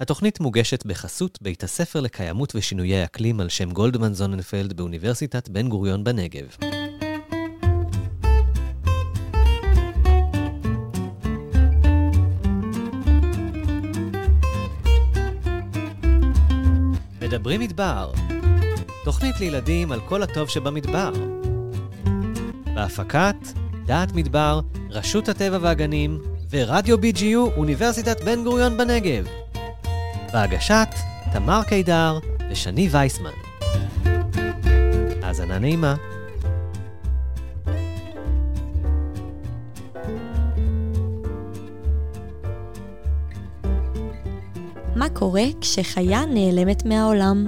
התוכנית מוגשת בחסות בית הספר לקיימות ושינויי אקלים על שם גולדמן זוננפלד באוניברסיטת בן גוריון בנגב. מדברים מדבר, תוכנית לילדים על כל הטוב שבמדבר. בהפקת דעת מדבר, רשות הטבע והגנים ורדיו BGU אוניברסיטת בן גוריון בנגב. בהגשת תמר קידר ושני וייסמן. האזנה נעימה. מה קורה כשחיה נעלמת מהעולם?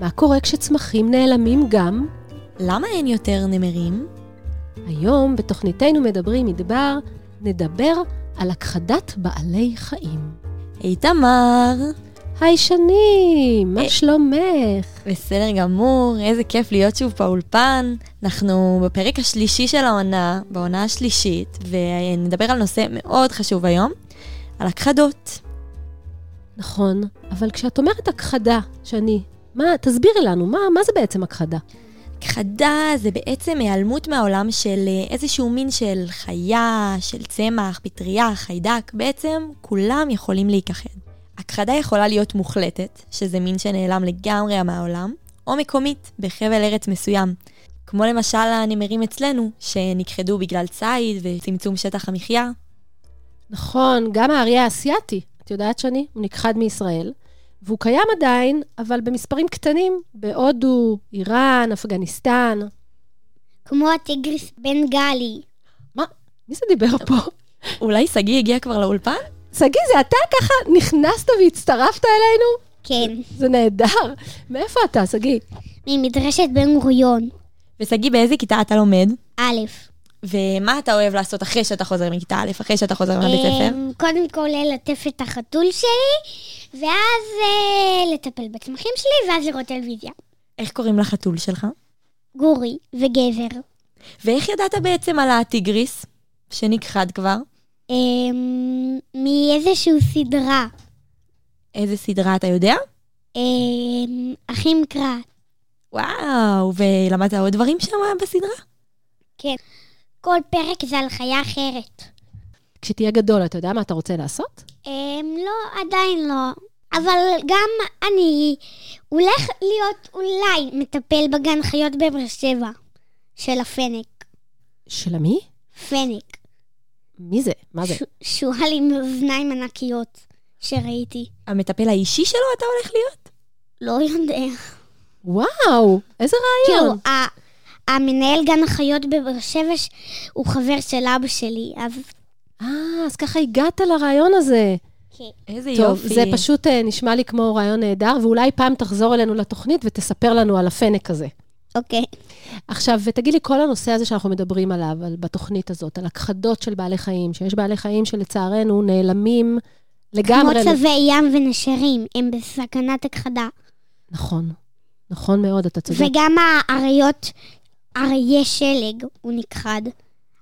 מה קורה כשצמחים נעלמים גם? למה אין יותר נמרים? היום בתוכניתנו מדברים מדבר, נדבר על הכחדת בעלי חיים. היי תמר. היי שני, מה אה. שלומך? בסדר גמור, איזה כיף להיות שוב באולפן. אנחנו בפרק השלישי של העונה, בעונה השלישית, ונדבר על נושא מאוד חשוב היום, על הכחדות. נכון, אבל כשאת אומרת הכחדה, שני, מה, תסבירי לנו, מה, מה זה בעצם הכחדה? הכחדה זה בעצם היעלמות מהעולם של אה, איזשהו מין של חיה, של צמח, פטריה, חיידק, בעצם כולם יכולים להיכחד. הכחדה יכולה להיות מוחלטת, שזה מין שנעלם לגמרי מהעולם, או מקומית, בחבל ארץ מסוים. כמו למשל הנמרים אצלנו, שנכחדו בגלל ציד וצמצום שטח המחיה. נכון, גם האריה האסייתי, את יודעת שני? הוא נכחד מישראל, והוא קיים עדיין, אבל במספרים קטנים, בהודו, איראן, אפגניסטן. כמו הטיגריס בנגלי. מה? מי זה דיבר פה? אולי שגיא הגיע כבר לאולפן? שגיא, זה אתה ככה נכנסת והצטרפת אלינו? כן, זה נהדר. מאיפה אתה, שגיא? ממדרשת בן גוריון. ושגיא, באיזה כיתה אתה לומד? א', ומה אתה אוהב לעשות אחרי שאתה חוזר מכיתה א', אחרי שאתה חוזר מהבית ספר? אמ, קודם כל ללטף את החתול שלי, ואז אה, לטפל בצמחים שלי, ואז לראות טלוויזיה. איך קוראים לחתול שלך? גורי וגבר. ואיך ידעת בעצם על הטיגריס, שנכחד כבר? אמ, מאיזושהי סדרה. איזה סדרה אתה יודע? אמ, אחים קרא. וואו, ולמדת עוד דברים שם בסדרה? כן. כל פרק זה על חיה אחרת. כשתהיה גדול, אתה יודע מה אתה רוצה לעשות? אמ, לא, עדיין לא. אבל גם אני הולך להיות אולי מטפל בגן חיות בבאר שבע, של הפנק. של המי? פנק. מי זה? מה זה? שועל עם אוזניים ענקיות שראיתי. המטפל האישי שלו אתה הולך להיות? לא יודע. וואו, איזה כאילו, רעיון. ה- המנהל גן החיות בבאר שבע הוא חבר של אבא שלי, אז אה, אז ככה הגעת לרעיון הזה. כן. איזה טוב, יופי. זה פשוט אה, נשמע לי כמו רעיון נהדר, ואולי פעם תחזור אלינו לתוכנית ותספר לנו על הפנק הזה. אוקיי. עכשיו, ותגיד לי, כל הנושא הזה שאנחנו מדברים עליו, על, בתוכנית הזאת, על הכחדות של בעלי חיים, שיש בעלי חיים שלצערנו נעלמים לגמרי. כמו צבי ים ונשרים, הם בסכנת הכחדה. נכון, נכון מאוד, אתה צודק. וגם האריות, אריה שלג, הוא נכחד.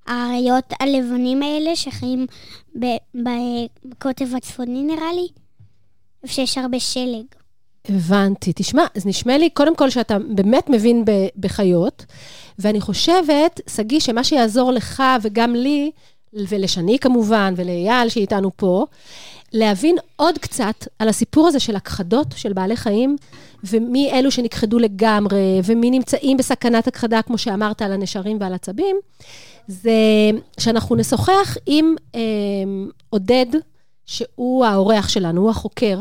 האריות הלבנים האלה שחיים בקוטב הצפוני נראה לי, שיש הרבה שלג. הבנתי. תשמע, אז נשמע לי, קודם כל, שאתה באמת מבין בחיות, ואני חושבת, שגיא, שמה שיעזור לך וגם לי, ולשני כמובן, ולאייל שאיתנו פה, להבין עוד קצת על הסיפור הזה של הכחדות של בעלי חיים, ומי אלו שנכחדו לגמרי, ומי נמצאים בסכנת הכחדה, כמו שאמרת, על הנשרים ועל הצבים, זה שאנחנו נשוחח עם אה, עודד, שהוא האורח שלנו, הוא החוקר,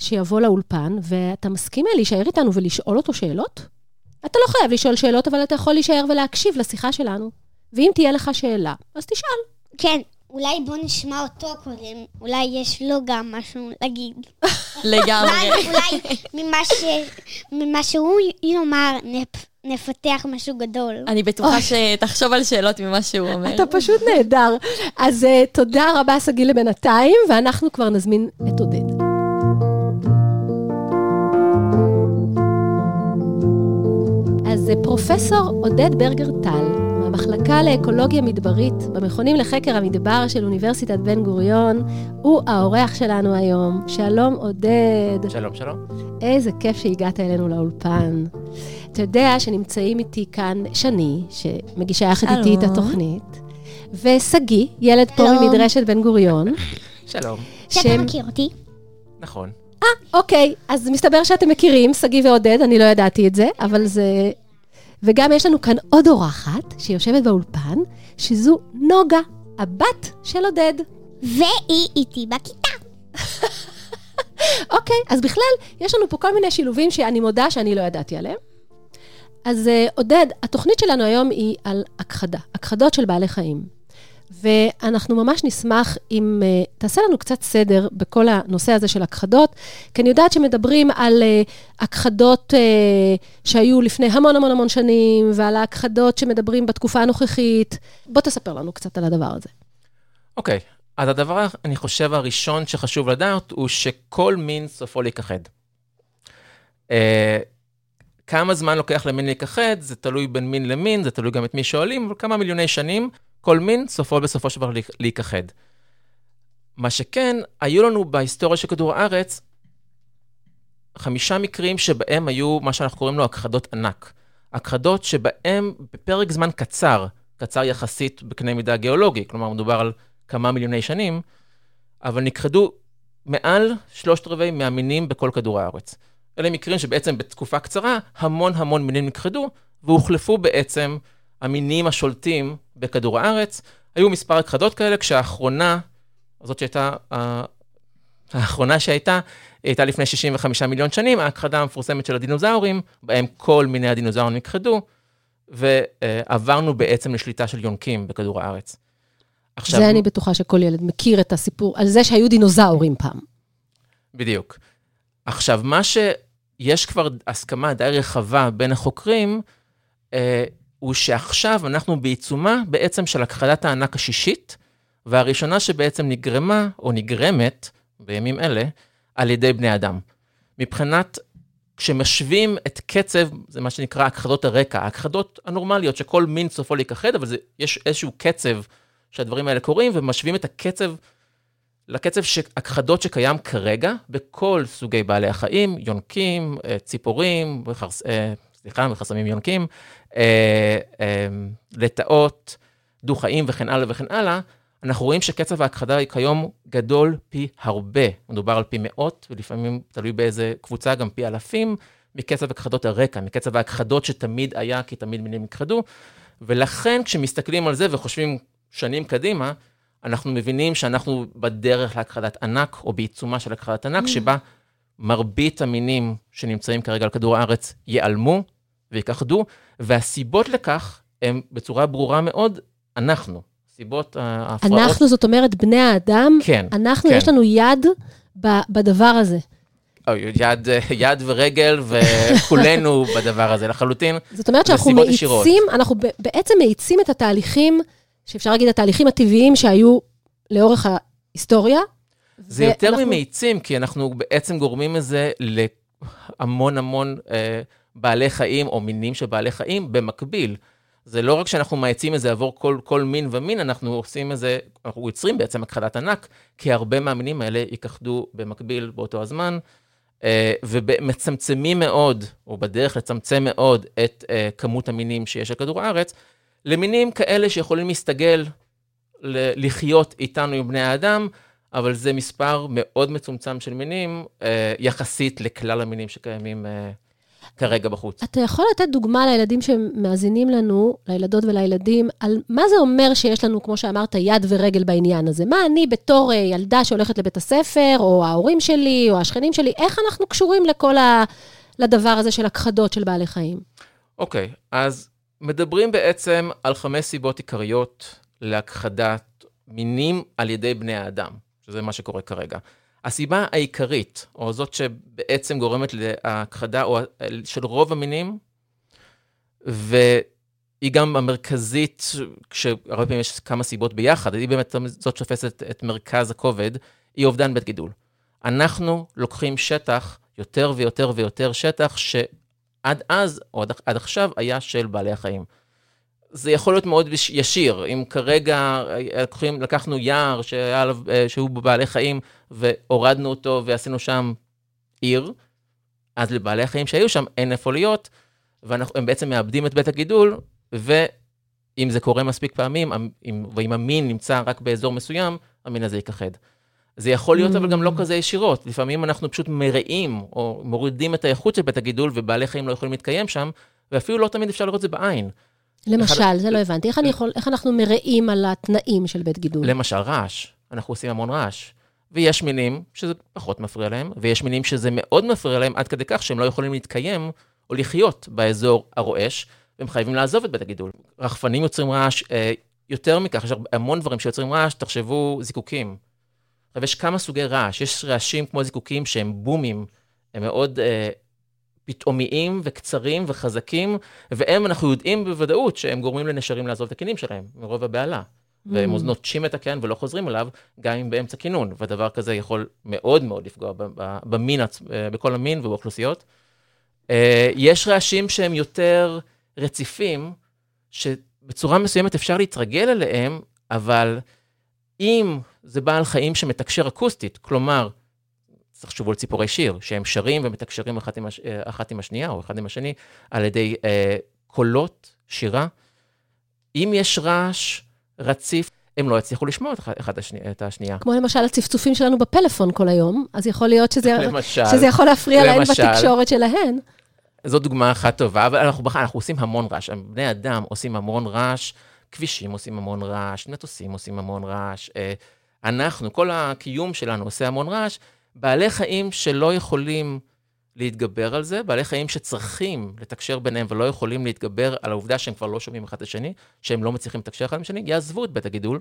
שיבוא לאולפן, ואתה מסכים להישאר איתנו ולשאול אותו שאלות? אתה לא חייב לשאול שאלות, אבל אתה יכול להישאר ולהקשיב לשיחה שלנו. ואם תהיה לך שאלה, אז תשאל. כן, אולי בוא נשמע אותו קודם, אולי יש לו גם משהו להגיד. לגמרי. אולי, אולי ממה, ש... ממה שהוא יאמר נפ... נפתח משהו גדול. אני בטוחה שתחשוב על שאלות ממה שהוא אומר. אתה פשוט נהדר. אז uh, תודה רבה, שגיא, לבינתיים, ואנחנו כבר נזמין את עודד. אז אה, פרופסור עודד ברגר טל, במחלקה לאקולוגיה מדברית, במכונים לחקר המדבר של אוניברסיטת בן גוריון, הוא האורח שלנו היום. שלום, עודד. שלום, שלום. איזה כיף שהגעת אלינו לאולפן. אתה יודע שנמצאים איתי כאן שני, שמגישה יחד איתי את התוכנית, ושגיא, ילד פה. ממדרשת בן גוריון. שלום. שאתה מכיר אותי. נכון. אוקיי, אז מסתבר שאתם מכירים, שגיא ועודד, אני לא ידעתי את זה, אבל זה... וגם יש לנו כאן עוד אורחת שיושבת באולפן, שזו נוגה, הבת של עודד. והיא איתי בכיתה. אוקיי, אז בכלל, יש לנו פה כל מיני שילובים שאני מודה שאני לא ידעתי עליהם. אז אה, עודד, התוכנית שלנו היום היא על הכחדה, הכחדות של בעלי חיים. ואנחנו ממש נשמח אם uh, תעשה לנו קצת סדר בכל הנושא הזה של הכחדות, כי אני יודעת שמדברים על uh, הכחדות uh, שהיו לפני המון המון המון שנים, ועל ההכחדות שמדברים בתקופה הנוכחית. בוא תספר לנו קצת על הדבר הזה. אוקיי, אז הדבר, אני חושב, הראשון שחשוב לדעת, הוא שכל מין סופו להיכחד. אה, כמה זמן לוקח למין להיכחד, זה תלוי בין מין למין, זה תלוי גם את מי שואלים, אבל כמה מיליוני שנים, כל מין סופו בסופו של דבר להיכ- להיכחד. מה שכן, היו לנו בהיסטוריה של כדור הארץ חמישה מקרים שבהם היו מה שאנחנו קוראים לו הכחדות ענק. הכחדות שבהם בפרק זמן קצר, קצר יחסית בקנה מידה גיאולוגי, כלומר מדובר על כמה מיליוני שנים, אבל נכחדו מעל שלושת רבעי מהמינים בכל כדור הארץ. אלה מקרים שבעצם בתקופה קצרה המון המון מינים נכחדו, והוחלפו בעצם המינים השולטים בכדור הארץ. היו מספר הכחדות כאלה, כשהאחרונה, זאת שהייתה, האחרונה שהייתה, הייתה לפני 65 מיליון שנים, ההכחדה המפורסמת של הדינוזאורים, בהם כל מיני הדינוזאורים נכחדו, ועברנו בעצם לשליטה של יונקים בכדור הארץ. עכשיו, זה אני בטוחה שכל ילד מכיר את הסיפור על זה שהיו דינוזאורים פעם. בדיוק. עכשיו, מה שיש כבר הסכמה די רחבה בין החוקרים, אה, הוא שעכשיו אנחנו בעיצומה בעצם של הכחדת הענק השישית, והראשונה שבעצם נגרמה, או נגרמת, בימים אלה, על ידי בני אדם. מבחינת, כשמשווים את קצב, זה מה שנקרא הכחדות הרקע, ההכחדות הנורמליות, שכל מין סופו להיכחד, אבל זה, יש איזשהו קצב שהדברים האלה קורים, ומשווים את הקצב לקצב הכחדות שקיים כרגע בכל סוגי בעלי החיים, יונקים, אה, ציפורים, בחרס, אה, סליחה, בחסמים יונקים, לטאות, דו-חיים וכן הלאה וכן הלאה, אנחנו רואים שקצב ההכחדה כיום גדול פי הרבה. מדובר על פי מאות, ולפעמים, תלוי באיזה קבוצה, גם פי אלפים, מקצב הכחדות הרקע, מקצב ההכחדות שתמיד היה, כי תמיד מינים נכחדו. ולכן, כשמסתכלים על זה וחושבים שנים קדימה, אנחנו מבינים שאנחנו בדרך להכחדת ענק, או בעיצומה של הכחדת ענק, שבה מרבית המינים שנמצאים כרגע על כדור הארץ ייעלמו ויכחדו, והסיבות לכך הן בצורה ברורה מאוד, אנחנו. סיבות אה, ההפרעות... אנחנו, זאת אומרת, בני האדם, כן, אנחנו, כן. יש לנו יד בדבר הזה. או, יד, אה, יד ורגל, וכולנו בדבר הזה לחלוטין. זאת אומרת שאנחנו ישירות. מאיצים, אנחנו בעצם מאיצים את התהליכים, שאפשר להגיד, התהליכים הטבעיים שהיו לאורך ההיסטוריה. זה יותר ואנחנו- ממאיצים, כי אנחנו בעצם גורמים לזה להמון המון אה, בעלי חיים, או מינים של בעלי חיים, במקביל. זה לא רק שאנחנו מאיצים את זה עבור כל, כל מין ומין, אנחנו עושים את זה, אנחנו יוצרים בעצם הכחדת ענק, כי הרבה מהמינים האלה ייכחדו במקביל באותו הזמן, אה, ומצמצמים מאוד, או בדרך לצמצם מאוד, את אה, כמות המינים שיש על כדור הארץ, למינים כאלה שיכולים להסתגל לחיות איתנו עם בני האדם, אבל זה מספר מאוד מצומצם של מינים, אה, יחסית לכלל המינים שקיימים כרגע בחוץ. אתה יכול לתת דוגמה לילדים שמאזינים לנו, לילדות ולילדים, על מה זה אומר שיש לנו, כמו שאמרת, יד ורגל בעניין הזה? מה אני בתור אה, ילדה שהולכת לבית הספר, או ההורים שלי, או השכנים שלי, איך אנחנו קשורים לכל ה... לדבר הזה של הכחדות של בעלי חיים? אוקיי, אז מדברים בעצם על חמש סיבות עיקריות להכחדת מינים על ידי בני האדם, שזה מה שקורה כרגע. הסיבה העיקרית, או זאת שבעצם גורמת להכחדה או של רוב המינים, והיא גם המרכזית, כשהרבה פעמים יש כמה סיבות ביחד, היא באמת זאת שתופסת את מרכז הכובד, היא אובדן בית גידול. אנחנו לוקחים שטח, יותר ויותר ויותר שטח, שעד אז, או עד, עד עכשיו, היה של בעלי החיים. זה יכול להיות מאוד ישיר. אם כרגע לקחים, לקחנו יער שהיה עליו, אה, שהוא בבעלי חיים, והורדנו אותו ועשינו שם עיר, אז לבעלי החיים שהיו שם אין איפה להיות, והם בעצם מאבדים את בית הגידול, ואם זה קורה מספיק פעמים, ואם המין נמצא רק באזור מסוים, המין הזה ייכחד. זה יכול להיות אבל גם לא כזה ישירות. לפעמים אנחנו פשוט מרעים או מורידים את האיכות של בית הגידול, ובעלי חיים לא יכולים להתקיים שם, ואפילו לא תמיד אפשר לראות את זה בעין. למשל, אחד... זה לא הבנתי. איך, יכול, איך אנחנו מרעים על התנאים של בית גידול? למשל, רעש. אנחנו עושים המון רעש. ויש מינים שזה פחות מפריע להם, ויש מינים שזה מאוד מפריע להם עד כדי כך שהם לא יכולים להתקיים או לחיות באזור הרועש, והם חייבים לעזוב את בית הגידול. רחפנים יוצרים רעש, אה, יותר מכך, יש המון דברים שיוצרים רעש, תחשבו זיקוקים. עכשיו, יש כמה סוגי רעש. יש רעשים כמו זיקוקים שהם בומים, הם מאוד אה, פתאומיים וקצרים וחזקים, והם, אנחנו יודעים בוודאות שהם גורמים לנשרים לעזוב את הכינים שלהם, מרוב הבהלה. Mm. והם נוטשים את הקן ולא חוזרים אליו, גם אם באמצע כינון, ודבר כזה יכול מאוד מאוד לפגוע במין, אה, בכל המין ובאוכלוסיות. אה, יש רעשים שהם יותר רציפים, שבצורה מסוימת אפשר להתרגל אליהם, אבל אם זה בעל חיים שמתקשר אקוסטית, כלומר, לחשוב על ציפורי שיר, שהם שרים ומתקשרים אחת עם, הש... אה, אחת עם השנייה או אחד עם השני, על ידי אה, קולות, שירה. אם יש רעש רציף, הם לא יצליחו לשמוע את, אחד השני, את השנייה. כמו למשל הצפצופים שלנו בפלאפון כל היום, אז יכול להיות שזה, למשל, שזה יכול להפריע להם בתקשורת שלהן. זו דוגמה אחת טובה, אבל אנחנו, אנחנו עושים המון רעש. בני אדם עושים המון רעש, כבישים עושים המון רעש, מטוסים עושים המון רעש. אה, אנחנו, כל הקיום שלנו עושה המון רעש. בעלי חיים שלא יכולים להתגבר על זה, בעלי חיים שצריכים לתקשר ביניהם ולא יכולים להתגבר על העובדה שהם כבר לא שומעים אחד את השני, שהם לא מצליחים לתקשר אחד עם השני, יעזבו את בית הגידול,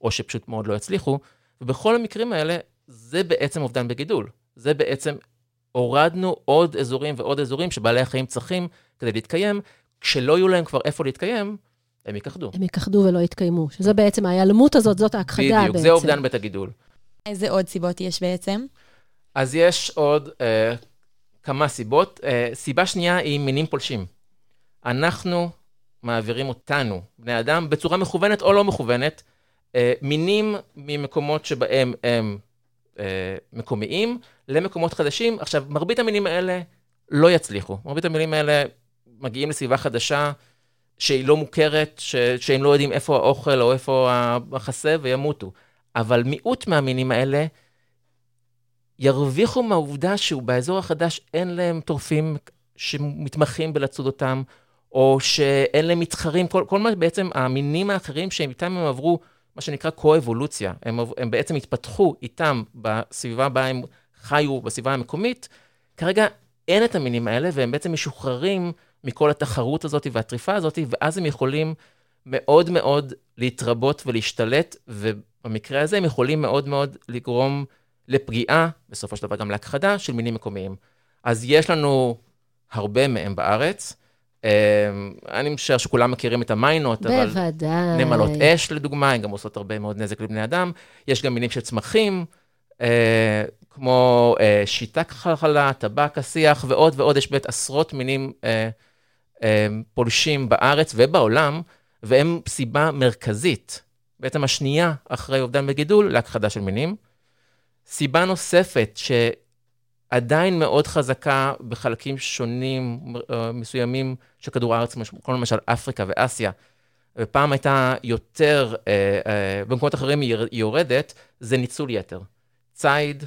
או שפשוט מאוד לא יצליחו, ובכל המקרים האלה, זה בעצם אובדן בגידול. זה בעצם, הורדנו עוד אזורים ועוד אזורים שבעלי החיים צריכים כדי להתקיים, כשלא יהיו להם כבר איפה להתקיים, הם ייכחדו. הם ייכחדו ולא יתקיימו, שזה בעצם ההיעלמות הזאת, זאת ההכחדה בדיוק, בעצם. בדיוק, זה אובדן בית הגידול. איזה עוד סיבות יש בעצם? אז יש עוד אה, כמה סיבות. אה, סיבה שנייה היא מינים פולשים. אנחנו מעבירים אותנו, בני אדם, בצורה מכוונת או לא מכוונת, אה, מינים ממקומות שבהם הם אה, מקומיים למקומות חדשים. עכשיו, מרבית המינים האלה לא יצליחו. מרבית המינים האלה מגיעים לסביבה חדשה שהיא לא מוכרת, ש, שהם לא יודעים איפה האוכל או איפה החסה וימותו. אבל מיעוט מהמינים האלה ירוויחו מהעובדה שהוא באזור החדש אין להם טורפים שמתמחים בלצוד אותם, או שאין להם מתחרים, כל, כל מה בעצם המינים האחרים שאיתם הם עברו, מה שנקרא קו-אבולוציה, הם, הם בעצם התפתחו איתם בסביבה בה הם חיו, בסביבה המקומית, כרגע אין את המינים האלה, והם בעצם משוחררים מכל התחרות הזאת והטריפה הזאת, ואז הם יכולים מאוד מאוד להתרבות ולהשתלט, ובמקרה הזה הם יכולים מאוד מאוד לגרום לפגיעה, בסופו של דבר גם להכחדה, של מינים מקומיים. אז יש לנו הרבה מהם בארץ. אמ, אני משער שכולם מכירים את המיינות, אבל... בוודאי. נמלות אש, לדוגמה, הן גם עושות הרבה מאוד נזק לבני אדם. יש גם מינים של צמחים, אה, כמו אה, שיטה כחלחלה, טבק, השיח ועוד ועוד. יש באמת עשרות מינים אה, פולשים בארץ ובעולם, והם סיבה מרכזית, בעצם השנייה אחרי אובדן בגידול, להכחדה של מינים. סיבה נוספת שעדיין מאוד חזקה בחלקים שונים, אה, מסוימים של כדור הארץ, כמו למשל אפריקה ואסיה, ופעם הייתה יותר, אה, אה, במקומות אחרים היא יורדת, זה ניצול יתר. ציד,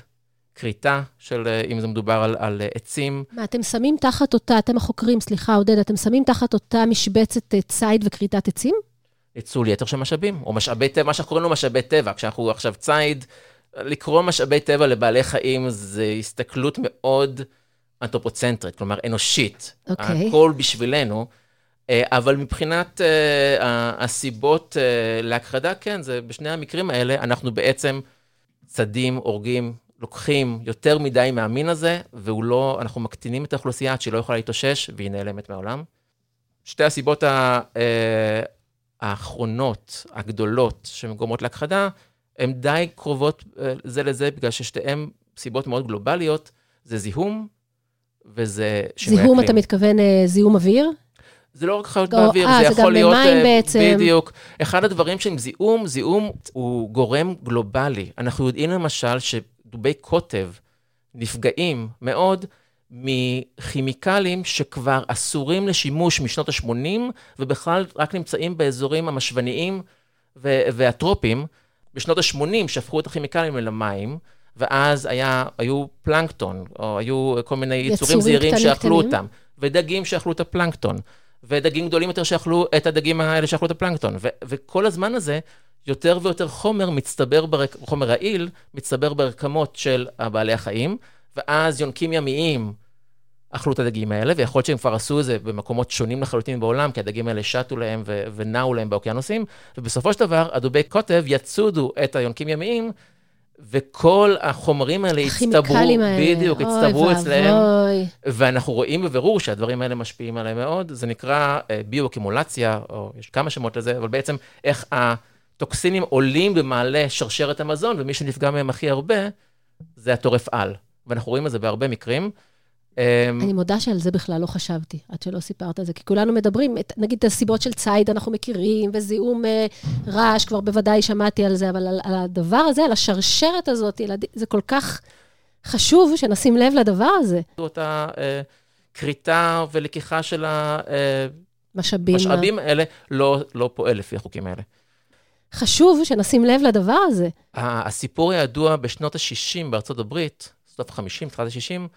כריתה של, אם זה מדובר על, על עצים. מה, אתם שמים תחת אותה, אתם החוקרים, סליחה, עודד, אתם שמים תחת אותה משבצת ציד וכריתת עצים? ניצול יתר של משאבים, או משאבי טבע, מה שאנחנו קוראים לו משאבי טבע. כשאנחנו עכשיו ציד, לקרוא משאבי טבע לבעלי חיים זה הסתכלות מאוד אנתרופוצנטרית, כלומר אנושית. אוקיי. Okay. הכל בשבילנו. אה, אבל מבחינת uh, הסיבות uh, להכחדה, כן, זה בשני המקרים האלה, אנחנו בעצם צדים, הורגים, לוקחים יותר מדי מהמין הזה, והוא לא, אנחנו מקטינים את האוכלוסייה עד שהיא לא יכולה להתאושש, והיא נעלמת מהעולם. שתי הסיבות האחרונות, הגדולות, שגורמות להכחדה, הן די קרובות אה, זה לזה, בגלל ששתיהן סיבות מאוד גלובליות, זה זיהום וזה שינוי זיהום, אתה מתכוון אה, זיהום אוויר? זה לא רק חיות או- באוויר, אה, זה זה יכול גם להיות... במים אה, בעצם. בדיוק. אחד הדברים שהם זיהום, זיהום הוא גורם גלובלי. אנחנו יודעים למשל שדובי קוטב נפגעים מאוד מכימיקלים שכבר אסורים לשימוש משנות ה-80, ובכלל רק נמצאים באזורים המשווניים והטרופיים. בשנות ה-80 שפכו את הכימיקלים אל המים, ואז היה, היו פלנקטון, או היו כל מיני יצורים זעירים שאכלו קטנים. אותם, ודגים שאכלו את הפלנקטון, ודגים גדולים יותר שאכלו את הדגים האלה שאכלו את הפלנקטון. ו- וכל הזמן הזה, יותר ויותר חומר מצטבר, ברק... חומר רעיל, מצטבר ברקמות של הבעלי החיים, ואז יונקים ימיים אכלו את הדגים האלה, ויכול להיות שהם כבר עשו את זה במקומות שונים לחלוטין בעולם, כי הדגים האלה שטו להם ו- ונעו להם באוקיינוסים, ובסופו של דבר, הדובי קוטב יצודו את היונקים ימיים, וכל החומרים האלה הצטברו, האלה. בדיוק, אוי הצטברו אצלם, ואבוי. ואנחנו רואים בבירור שהדברים האלה משפיעים עליהם מאוד. זה נקרא אה, ביואקימולציה, או יש כמה שמות לזה, אבל בעצם איך הטוקסינים עולים במעלה שרשרת המזון, ומי שנפגע מהם הכי הרבה, זה הטורף על. ואנחנו רואים את זה בהרבה מקרים. אה, אני מודה שעל זה בכלל לא חשבתי, עד שלא סיפרת את זה, כי כולנו מדברים, את, נגיד את הסיבות של ציד אנחנו מכירים, וזיהום אה, רעש, כבר בוודאי שמעתי על זה, אבל על, על הדבר הזה, על השרשרת הזאת, ילד, זה כל כך חשוב שנשים לב לדבר הזה. אותה אה, כריתה ולקיחה של משאבים. המשאבים האלה לא, לא פועל לפי החוקים האלה. חשוב שנשים לב לדבר הזה. הסיפור הידוע בשנות ה-60 בארצות הברית, סוף ה-50, תחילת ה-60,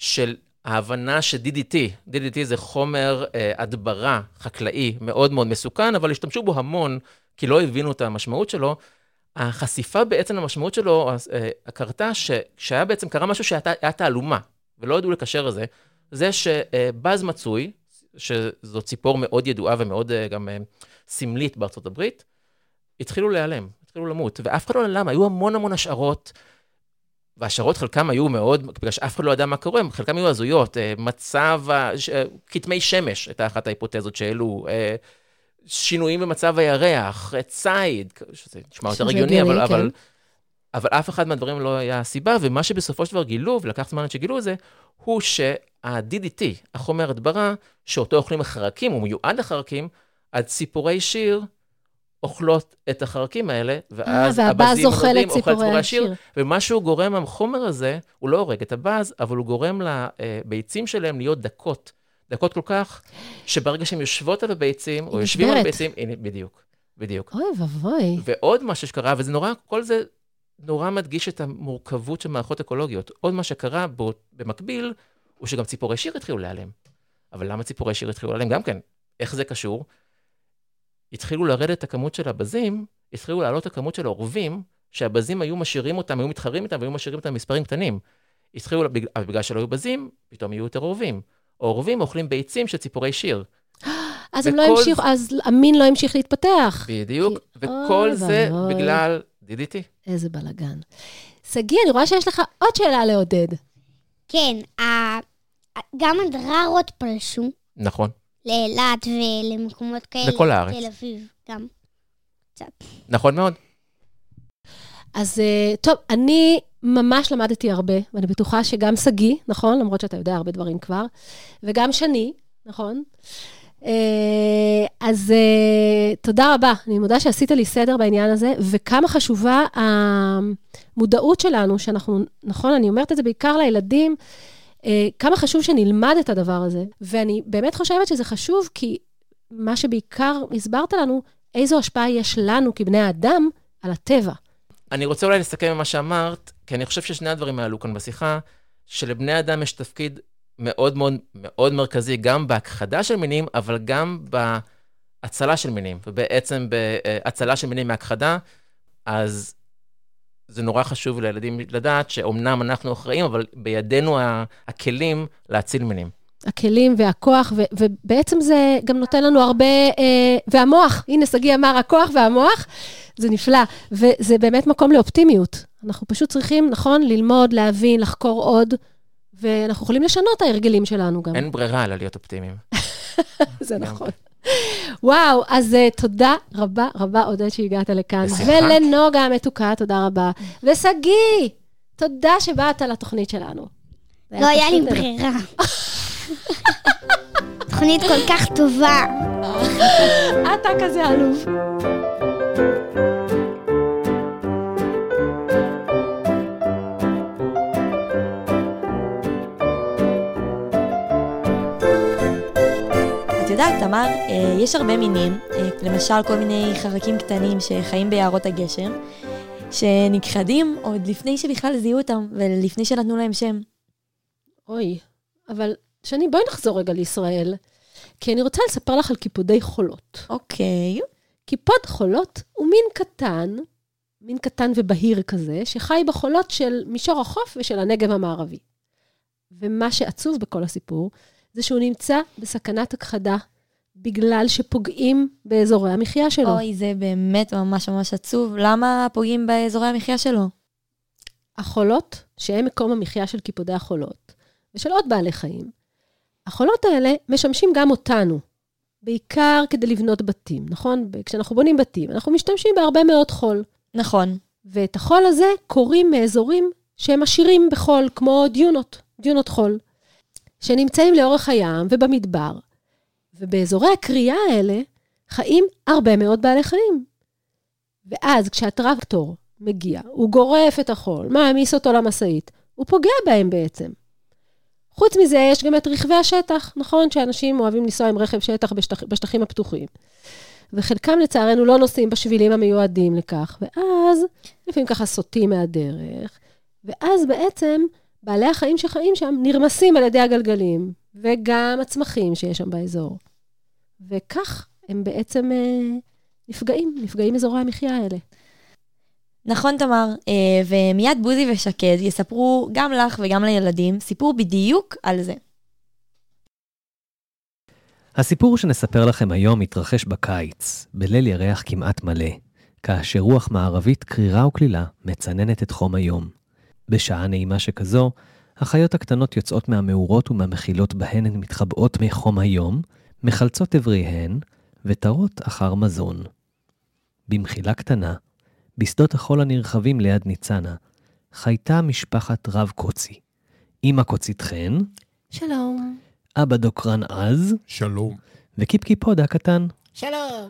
של ההבנה ש-DDT, DDT זה חומר אה, הדברה חקלאי מאוד מאוד מסוכן, אבל השתמשו בו המון, כי לא הבינו את המשמעות שלו. החשיפה בעצם למשמעות שלו אה, קרתה שכשהיה בעצם, קרה משהו שהיה תעלומה, ולא ידעו לקשר לזה, זה שבז מצוי, שזו ציפור מאוד ידועה ומאוד אה, גם אה, סמלית בארצות הברית, התחילו להיעלם, התחילו למות, ואף אחד לא יודע למה, היו המון המון השערות, וההשערות חלקם היו מאוד, בגלל שאף אחד לא ידע מה קורה, חלקם היו הזויות, אה, מצב, אה, כתמי שמש, הייתה אחת ההיפותזות שהעלו, אה, שינויים במצב הירח, ציד, שזה נשמע יותר הגיוני, אבל, כן. אבל, אבל אף אחד מהדברים לא היה הסיבה, ומה שבסופו של דבר גילו, ולקח זמן עד שגילו את זה, הוא שה-DDT, החומר הדברה, שאותו אוכלים החרקים, הוא מיועד לחרקים, הציפורי שיר אוכלות את החרקים האלה, ואז אה, הבזים אוכל את ציפורי השיר. ומה שהוא גורם, החומר הזה, הוא לא הורג את הבז, אבל הוא גורם לביצים שלהם להיות דקות. דקות כל כך, שברגע שהן יושבות על הביצים, או יושבים על. הביצים, הנה, בדיוק, בדיוק. אוי ואבוי. ועוד משהו שקרה, וזה נורא, כל זה נורא מדגיש את המורכבות של מערכות אקולוגיות. עוד מה שקרה בו, במקביל, הוא שגם ציפורי שיר התחילו להיעלם. אבל למה ציפורי שיר התחילו להיעלם? גם כן, איך זה קשור? התחילו לרדת הכמות של הבזים, התחילו לעלות הכמות של העורבים, שהבזים היו משאירים אותם, היו מתחרים איתם, והיו משאירים אותם במספרים קטנים. התחילו, אבל בגלל שלא היו בזים, פתאום יהיו יותר עורבים. העורבים אוכלים ביצים של ציפורי שיר. אז הם לא המשיכו, אז המין לא המשיך להתפתח. בדיוק, וכל זה. בגלל DDT. איזה בלאגן. שגיא, אני רואה שיש לך עוד שאלה לעודד. כן, גם הדררות פלשו נכון. לאילת ולמקומות כאלה. לכל הארץ. תל אביב גם. נכון מאוד. אז אה, טוב, אני ממש למדתי הרבה, ואני בטוחה שגם שגיא, נכון? למרות שאתה יודע הרבה דברים כבר, וגם שני, נכון? אה, אז אה, תודה רבה. אני מודה שעשית לי סדר בעניין הזה, וכמה חשובה המודעות שלנו, שאנחנו, נכון, אני אומרת את זה בעיקר לילדים, כמה חשוב שנלמד את הדבר הזה. ואני באמת חושבת שזה חשוב, כי מה שבעיקר הסברת לנו, איזו השפעה יש לנו כבני האדם על הטבע. אני רוצה אולי לסכם ממה שאמרת, כי אני חושב ששני הדברים עלו כאן בשיחה, שלבני אדם יש תפקיד מאוד מאוד מאוד מרכזי, גם בהכחדה של מינים, אבל גם בהצלה של מינים, ובעצם בהצלה של מינים מהכחדה, אז זה נורא חשוב לילדים לדעת שאומנם אנחנו אחראים, אבל בידינו הכלים להציל מינים. הכלים והכוח, ו- ובעצם זה גם נותן לנו הרבה, אה, והמוח, הנה שגיא אמר, הכוח והמוח, זה נפלא, וזה באמת מקום לאופטימיות. אנחנו פשוט צריכים, נכון, ללמוד, להבין, לחקור עוד, ואנחנו יכולים לשנות את ההרגלים שלנו גם. אין ברירה אלא להיות אופטימיים. זה. נכון. וואו, אז uh, תודה רבה רבה, עודד, שהגעת לכאן. בשמחה. ולנוגה המתוקה, תודה רבה. ושגיא, תודה שבאת לתוכנית שלנו. לא היה לי ברירה. תוכנית כל כך טובה. אתה כזה עלוב. יודעת, תמר, אה, יש הרבה מינים, אה, למשל כל מיני חרקים קטנים שחיים ביערות הגשם, שנכחדים עוד לפני שבכלל זיהו אותם ולפני שנתנו להם שם. אוי, אבל שני, בואי נחזור רגע לישראל, כי אני רוצה לספר לך על קיפודי חולות. אוקיי. קיפוד חולות הוא מין קטן, מין קטן ובהיר כזה, שחי בחולות של מישור החוף ושל הנגב המערבי. ומה שעצוב בכל הסיפור, זה שהוא נמצא בסכנת הכחדה, בגלל שפוגעים באזורי המחיה שלו. אוי, זה באמת ממש ממש עצוב. למה פוגעים באזורי המחיה שלו? החולות, שהן מקום המחיה של קיפודי החולות, ושל עוד בעלי חיים, החולות האלה משמשים גם אותנו, בעיקר כדי לבנות בתים, נכון? כשאנחנו בונים בתים, אנחנו משתמשים בהרבה מאוד חול. נכון. ואת החול הזה קוראים מאזורים שהם עשירים בחול, כמו דיונות, דיונות חול, שנמצאים לאורך הים ובמדבר. ובאזורי הקריאה האלה חיים הרבה מאוד בעלי חיים. ואז כשהטרקטור מגיע, הוא גורף את החול, מעמיס אותו למשאית, הוא פוגע בהם בעצם. חוץ מזה, יש גם את רכבי השטח, נכון? שאנשים אוהבים לנסוע עם רכב שטח בשטח, בשטחים הפתוחים. וחלקם לצערנו לא נוסעים בשבילים המיועדים לכך, ואז לפעמים ככה סוטים מהדרך, ואז בעצם בעלי החיים שחיים שם נרמסים על ידי הגלגלים, וגם הצמחים שיש שם באזור. וכך הם בעצם אה, נפגעים, נפגעים אזורי המחיה האלה. נכון, תמר, אה, ומיד בוזי ושקד יספרו גם לך וגם לילדים סיפור בדיוק על זה. הסיפור שנספר לכם היום מתרחש בקיץ, בליל ירח כמעט מלא, כאשר רוח מערבית קרירה וקלילה מצננת את חום היום. בשעה נעימה שכזו, החיות הקטנות יוצאות מהמאורות ומהמחילות בהן הן מתחבאות מחום היום, מחלצות איבריהן ותרות אחר מזון. במחילה קטנה, בשדות החול הנרחבים ליד ניצנה, חייתה משפחת רב קוצי. אמא קוצית חן, שלום. אבא דוקרן עז, שלום. וקיפקיפוד הקטן. שלום.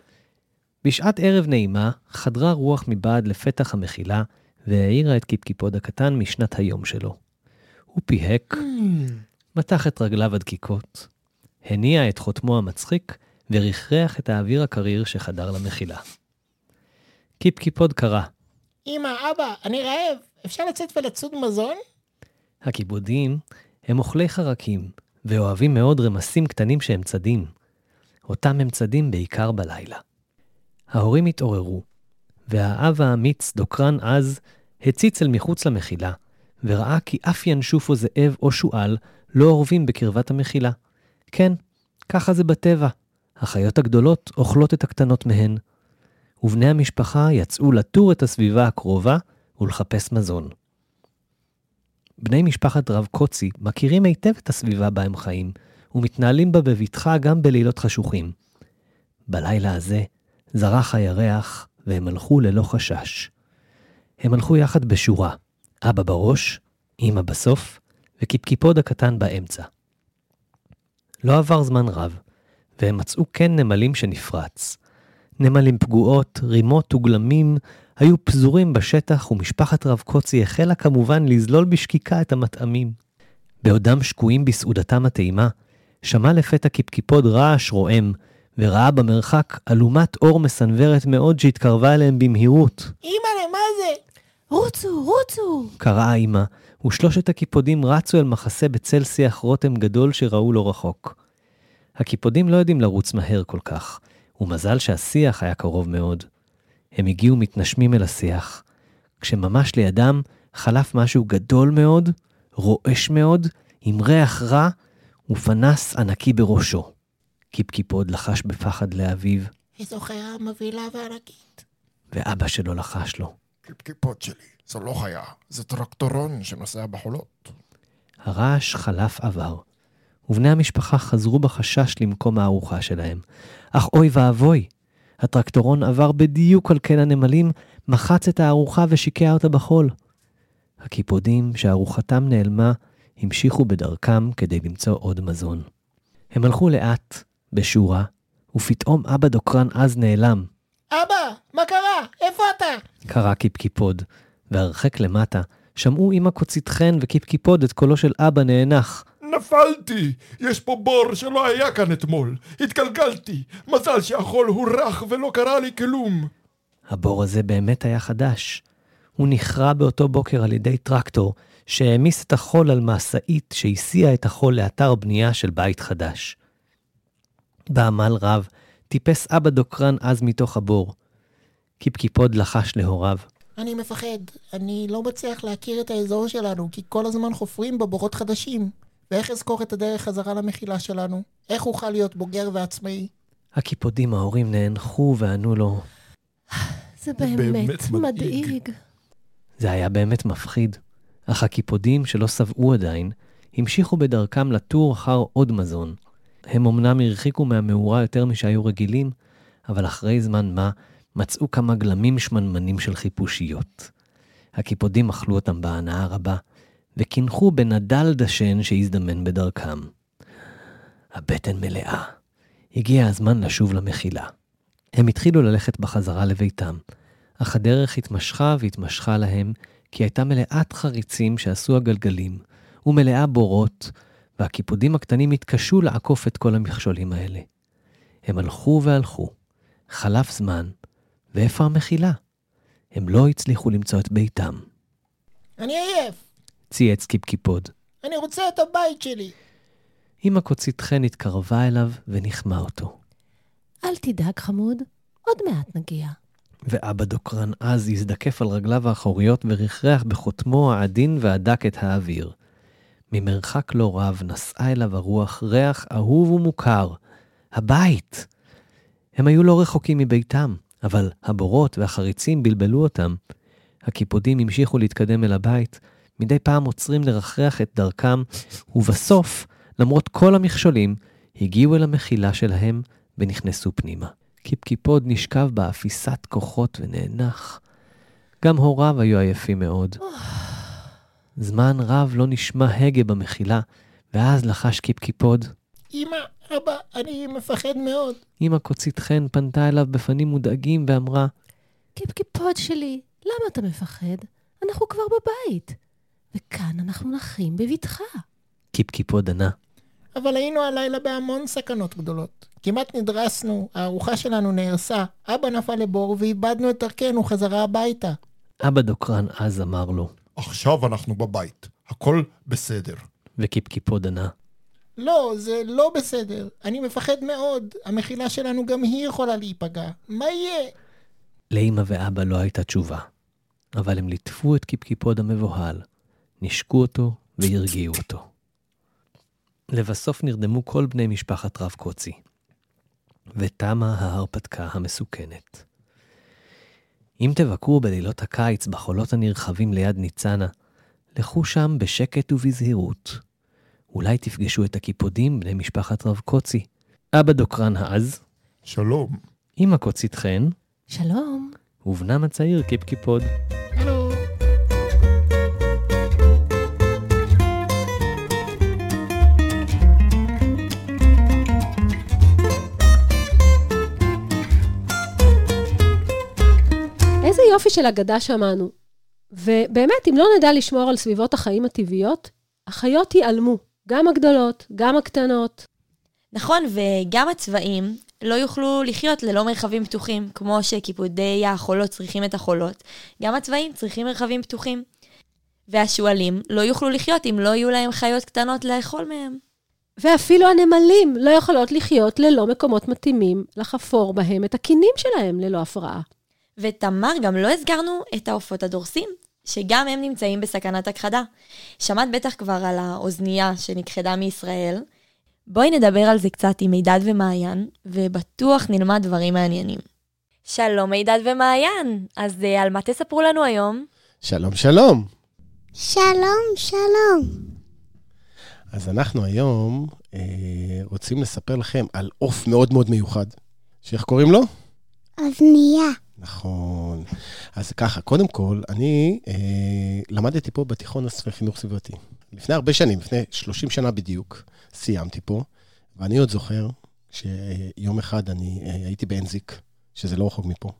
בשעת ערב נעימה, חדרה רוח מבעד לפתח המחילה, והעירה את קיפקיפוד הקטן משנת היום שלו. הוא פיהק, מתח את רגליו הדקיקות, הניע את חוטמו המצחיק, ורחרח את האוויר הקריר שחדר למחילה. קיפקיפוד קרא, אמא, אבא, אני רעב. אפשר לצאת ולצוד מזון? הקיפודים הם אוכלי חרקים, ואוהבים מאוד רמשים קטנים שהם צדים. אותם הם צדים בעיקר בלילה. ההורים התעוררו, והאב האמיץ, דוקרן עז, הציץ אל מחוץ למחילה, וראה כי אף ינשוף או זאב או שועל לא אורבים בקרבת המחילה. כן, ככה זה בטבע. החיות הגדולות אוכלות את הקטנות מהן. ובני המשפחה יצאו לטור את הסביבה הקרובה ולחפש מזון. בני משפחת רב קוצי מכירים היטב את הסביבה בה הם חיים, ומתנהלים בה בבטחה גם בלילות חשוכים. בלילה הזה זרח הירח, והם הלכו ללא חשש. הם הלכו יחד בשורה, אבא בראש, אמא בסוף, וקיפקיפוד הקטן באמצע. לא עבר זמן רב, והם מצאו קן נמלים שנפרץ. נמלים פגועות, רימות וגלמים היו פזורים בשטח, ומשפחת רב קוצי החלה כמובן לזלול בשקיקה את המטעמים. בעודם שקועים בסעודתם הטעימה, שמע לפתע קיפקיפוד רעש רועם, וראה במרחק אלומת אור מסנוורת מאוד שהתקרבה אליהם במהירות. אמא, מה זה? רוצו, רוצו. קראה אמא, ושלושת הקיפודים רצו אל מחסה בצל שיח רותם גדול שראו לא רחוק. הקיפודים לא יודעים לרוץ מהר כל כך, ומזל שהשיח היה קרוב מאוד. הם הגיעו מתנשמים אל השיח, כשממש לידם חלף משהו גדול מאוד, רועש מאוד, עם ריח רע ופנס ענקי בראשו. קיפקיפוד לחש בפחד לאביו, איזו חיה מבהילה וענקית. ואבא שלו לחש לו. קיפקיפוד שלי, זו לא חיה, זה טרקטורון שנוסע בחולות. הרעש חלף עבר, ובני המשפחה חזרו בחשש למקום הארוחה שלהם. אך אוי ואבוי, הטרקטורון עבר בדיוק על קן הנמלים, מחץ את הארוחה ושיקע אותה בחול. הקיפודים שארוחתם נעלמה, המשיכו בדרכם כדי למצוא עוד מזון. הם הלכו לאט, בשורה, ופתאום אבא דוקרן עז נעלם, אבא, מה קרה? איפה אתה? קרא קיפקיפוד, והרחק למטה שמעו אמא קוצית חן וקיפקיפוד את קולו של אבא נאנח. נפלתי! יש פה בור שלא היה כאן אתמול. התגלגלתי. מזל שהחול הוא רך ולא קרה לי כלום. הבור הזה באמת היה חדש. הוא נכרה באותו בוקר על ידי טרקטור, שהעמיס את החול על משאית שהסיעה את החול לאתר בנייה של בית חדש. בעמל רב טיפס אבא דוקרן עז מתוך הבור. קיפקיפוד לחש להוריו. אני מפחד. אני לא מצליח להכיר את האזור שלנו, כי כל הזמן חופרים בבורות חדשים. ואיך אזכור את הדרך חזרה למחילה שלנו? איך אוכל להיות בוגר ועצמאי? הקיפודים ההורים נאנחו וענו לו. זה באמת באמת מדאיג. מדאיג. זה היה באמת מפחיד, אך הקיפודים שלא שבעו עדיין, המשיכו בדרכם לתור אחר עוד מזון. הם אמנם הרחיקו מהמאורה יותר משהיו רגילים, אבל אחרי זמן מה מצאו כמה גלמים שמנמנים של חיפושיות. הקיפודים אכלו אותם בהנאה רבה, וקינחו בנדל דשן שהזדמן בדרכם. הבטן מלאה. הגיע הזמן לשוב למחילה. הם התחילו ללכת בחזרה לביתם, אך הדרך התמשכה והתמשכה להם, כי הייתה מלאת חריצים שעשו הגלגלים, ומלאה בורות, והקיפודים הקטנים התקשו לעקוף את כל המכשולים האלה. הם הלכו והלכו. חלף זמן, ואיפה המחילה? הם לא הצליחו למצוא את ביתם. אני עייף. צייץ קיפקיפוד. אני רוצה את הבית שלי. אמא קוצית חן התקרבה אליו וניחמה אותו. אל תדאג, חמוד, עוד מעט נגיע. ואבא דוקרן עז הזדקף על רגליו האחוריות ורחרח בחוטמו העדין והדק את האוויר. ממרחק לא רב נשאה אליו הרוח ריח אהוב ומוכר. הבית! הם היו לא רחוקים מביתם, אבל הבורות והחריצים בלבלו אותם. הקיפודים המשיכו להתקדם אל הבית, מדי פעם עוצרים לרחרח את דרכם, ובסוף, למרות כל המכשולים, הגיעו אל המחילה שלהם ונכנסו פנימה. קיפקיפוד נשכב באפיסת כוחות ונאנח. גם הוריו היו עייפים מאוד. זמן רב לא נשמע הגה במחילה, ואז לחש קיפקיפוד. אמא, אבא, אני מפחד מאוד. אמא קוצית חן פנתה אליו בפנים מודאגים ואמרה, קיפקיפוד שלי, למה אתה מפחד? אנחנו כבר בבית. וכאן אנחנו נחים בבטחה. קיפקיפוד ענה, אבל היינו הלילה בהמון סכנות גדולות. כמעט נדרסנו, הארוחה שלנו נהרסה, אבא נפל לבור ואיבדנו את דרכנו חזרה הביתה. אבא דוקרן עז אמר לו, עכשיו אנחנו בבית. הכל בסדר. וקיפקיפוד ענה, לא, זה לא בסדר. אני מפחד מאוד. המחילה שלנו גם היא יכולה להיפגע. מה יהיה? לאמא ואבא לא הייתה תשובה, אבל הם ליטפו את קיפקיפוד המבוהל, נשקו אותו והרגיעו אותו. לבסוף נרדמו כל בני משפחת רב קוצי, ותמה ההרפתקה המסוכנת. אם תבקרו בלילות הקיץ בחולות הנרחבים ליד ניצנה, לכו שם בשקט ובזהירות. אולי תפגשו את הקיפודים בני משפחת רב קוצי. אבא דוקרן העז, שלום. אמא קוצית חן, שלום. ובנם הצעיר קיפקיפוד. הלו. איזה יופי של אגדה שמענו. ובאמת, אם לא נדע לשמור על סביבות החיים הטבעיות, החיות ייעלמו. גם הגדולות, גם הקטנות. נכון, וגם הצבעים לא יוכלו לחיות ללא מרחבים פתוחים, כמו שקיפודי החולות צריכים את החולות, גם הצבעים צריכים מרחבים פתוחים. והשועלים לא יוכלו לחיות אם לא יהיו להם חיות קטנות לאכול מהם. ואפילו הנמלים לא יכולות לחיות ללא מקומות מתאימים לחפור בהם את הקינים שלהם ללא הפרעה. ותמר, גם לא הזכרנו את העופות הדורסים, שגם הם נמצאים בסכנת הכחדה. שמעת בטח כבר על האוזנייה שנכחדה מישראל. בואי נדבר על זה קצת עם מידד ומעיין, ובטוח נלמד דברים מעניינים. שלום מידד ומעיין, אז uh, על מה תספרו לנו היום? שלום, שלום. שלום, שלום. אז אנחנו היום אה, רוצים לספר לכם על עוף מאוד מאוד מיוחד. שאיך קוראים לו? אוזנייה. נכון. אז ככה, קודם כל, אני אה, למדתי פה בתיכון לחינוך סביבתי. לפני הרבה שנים, לפני 30 שנה בדיוק, סיימתי פה, ואני עוד זוכר שיום אחד אני אה, הייתי באנזיק, שזה לא רחוק מפה,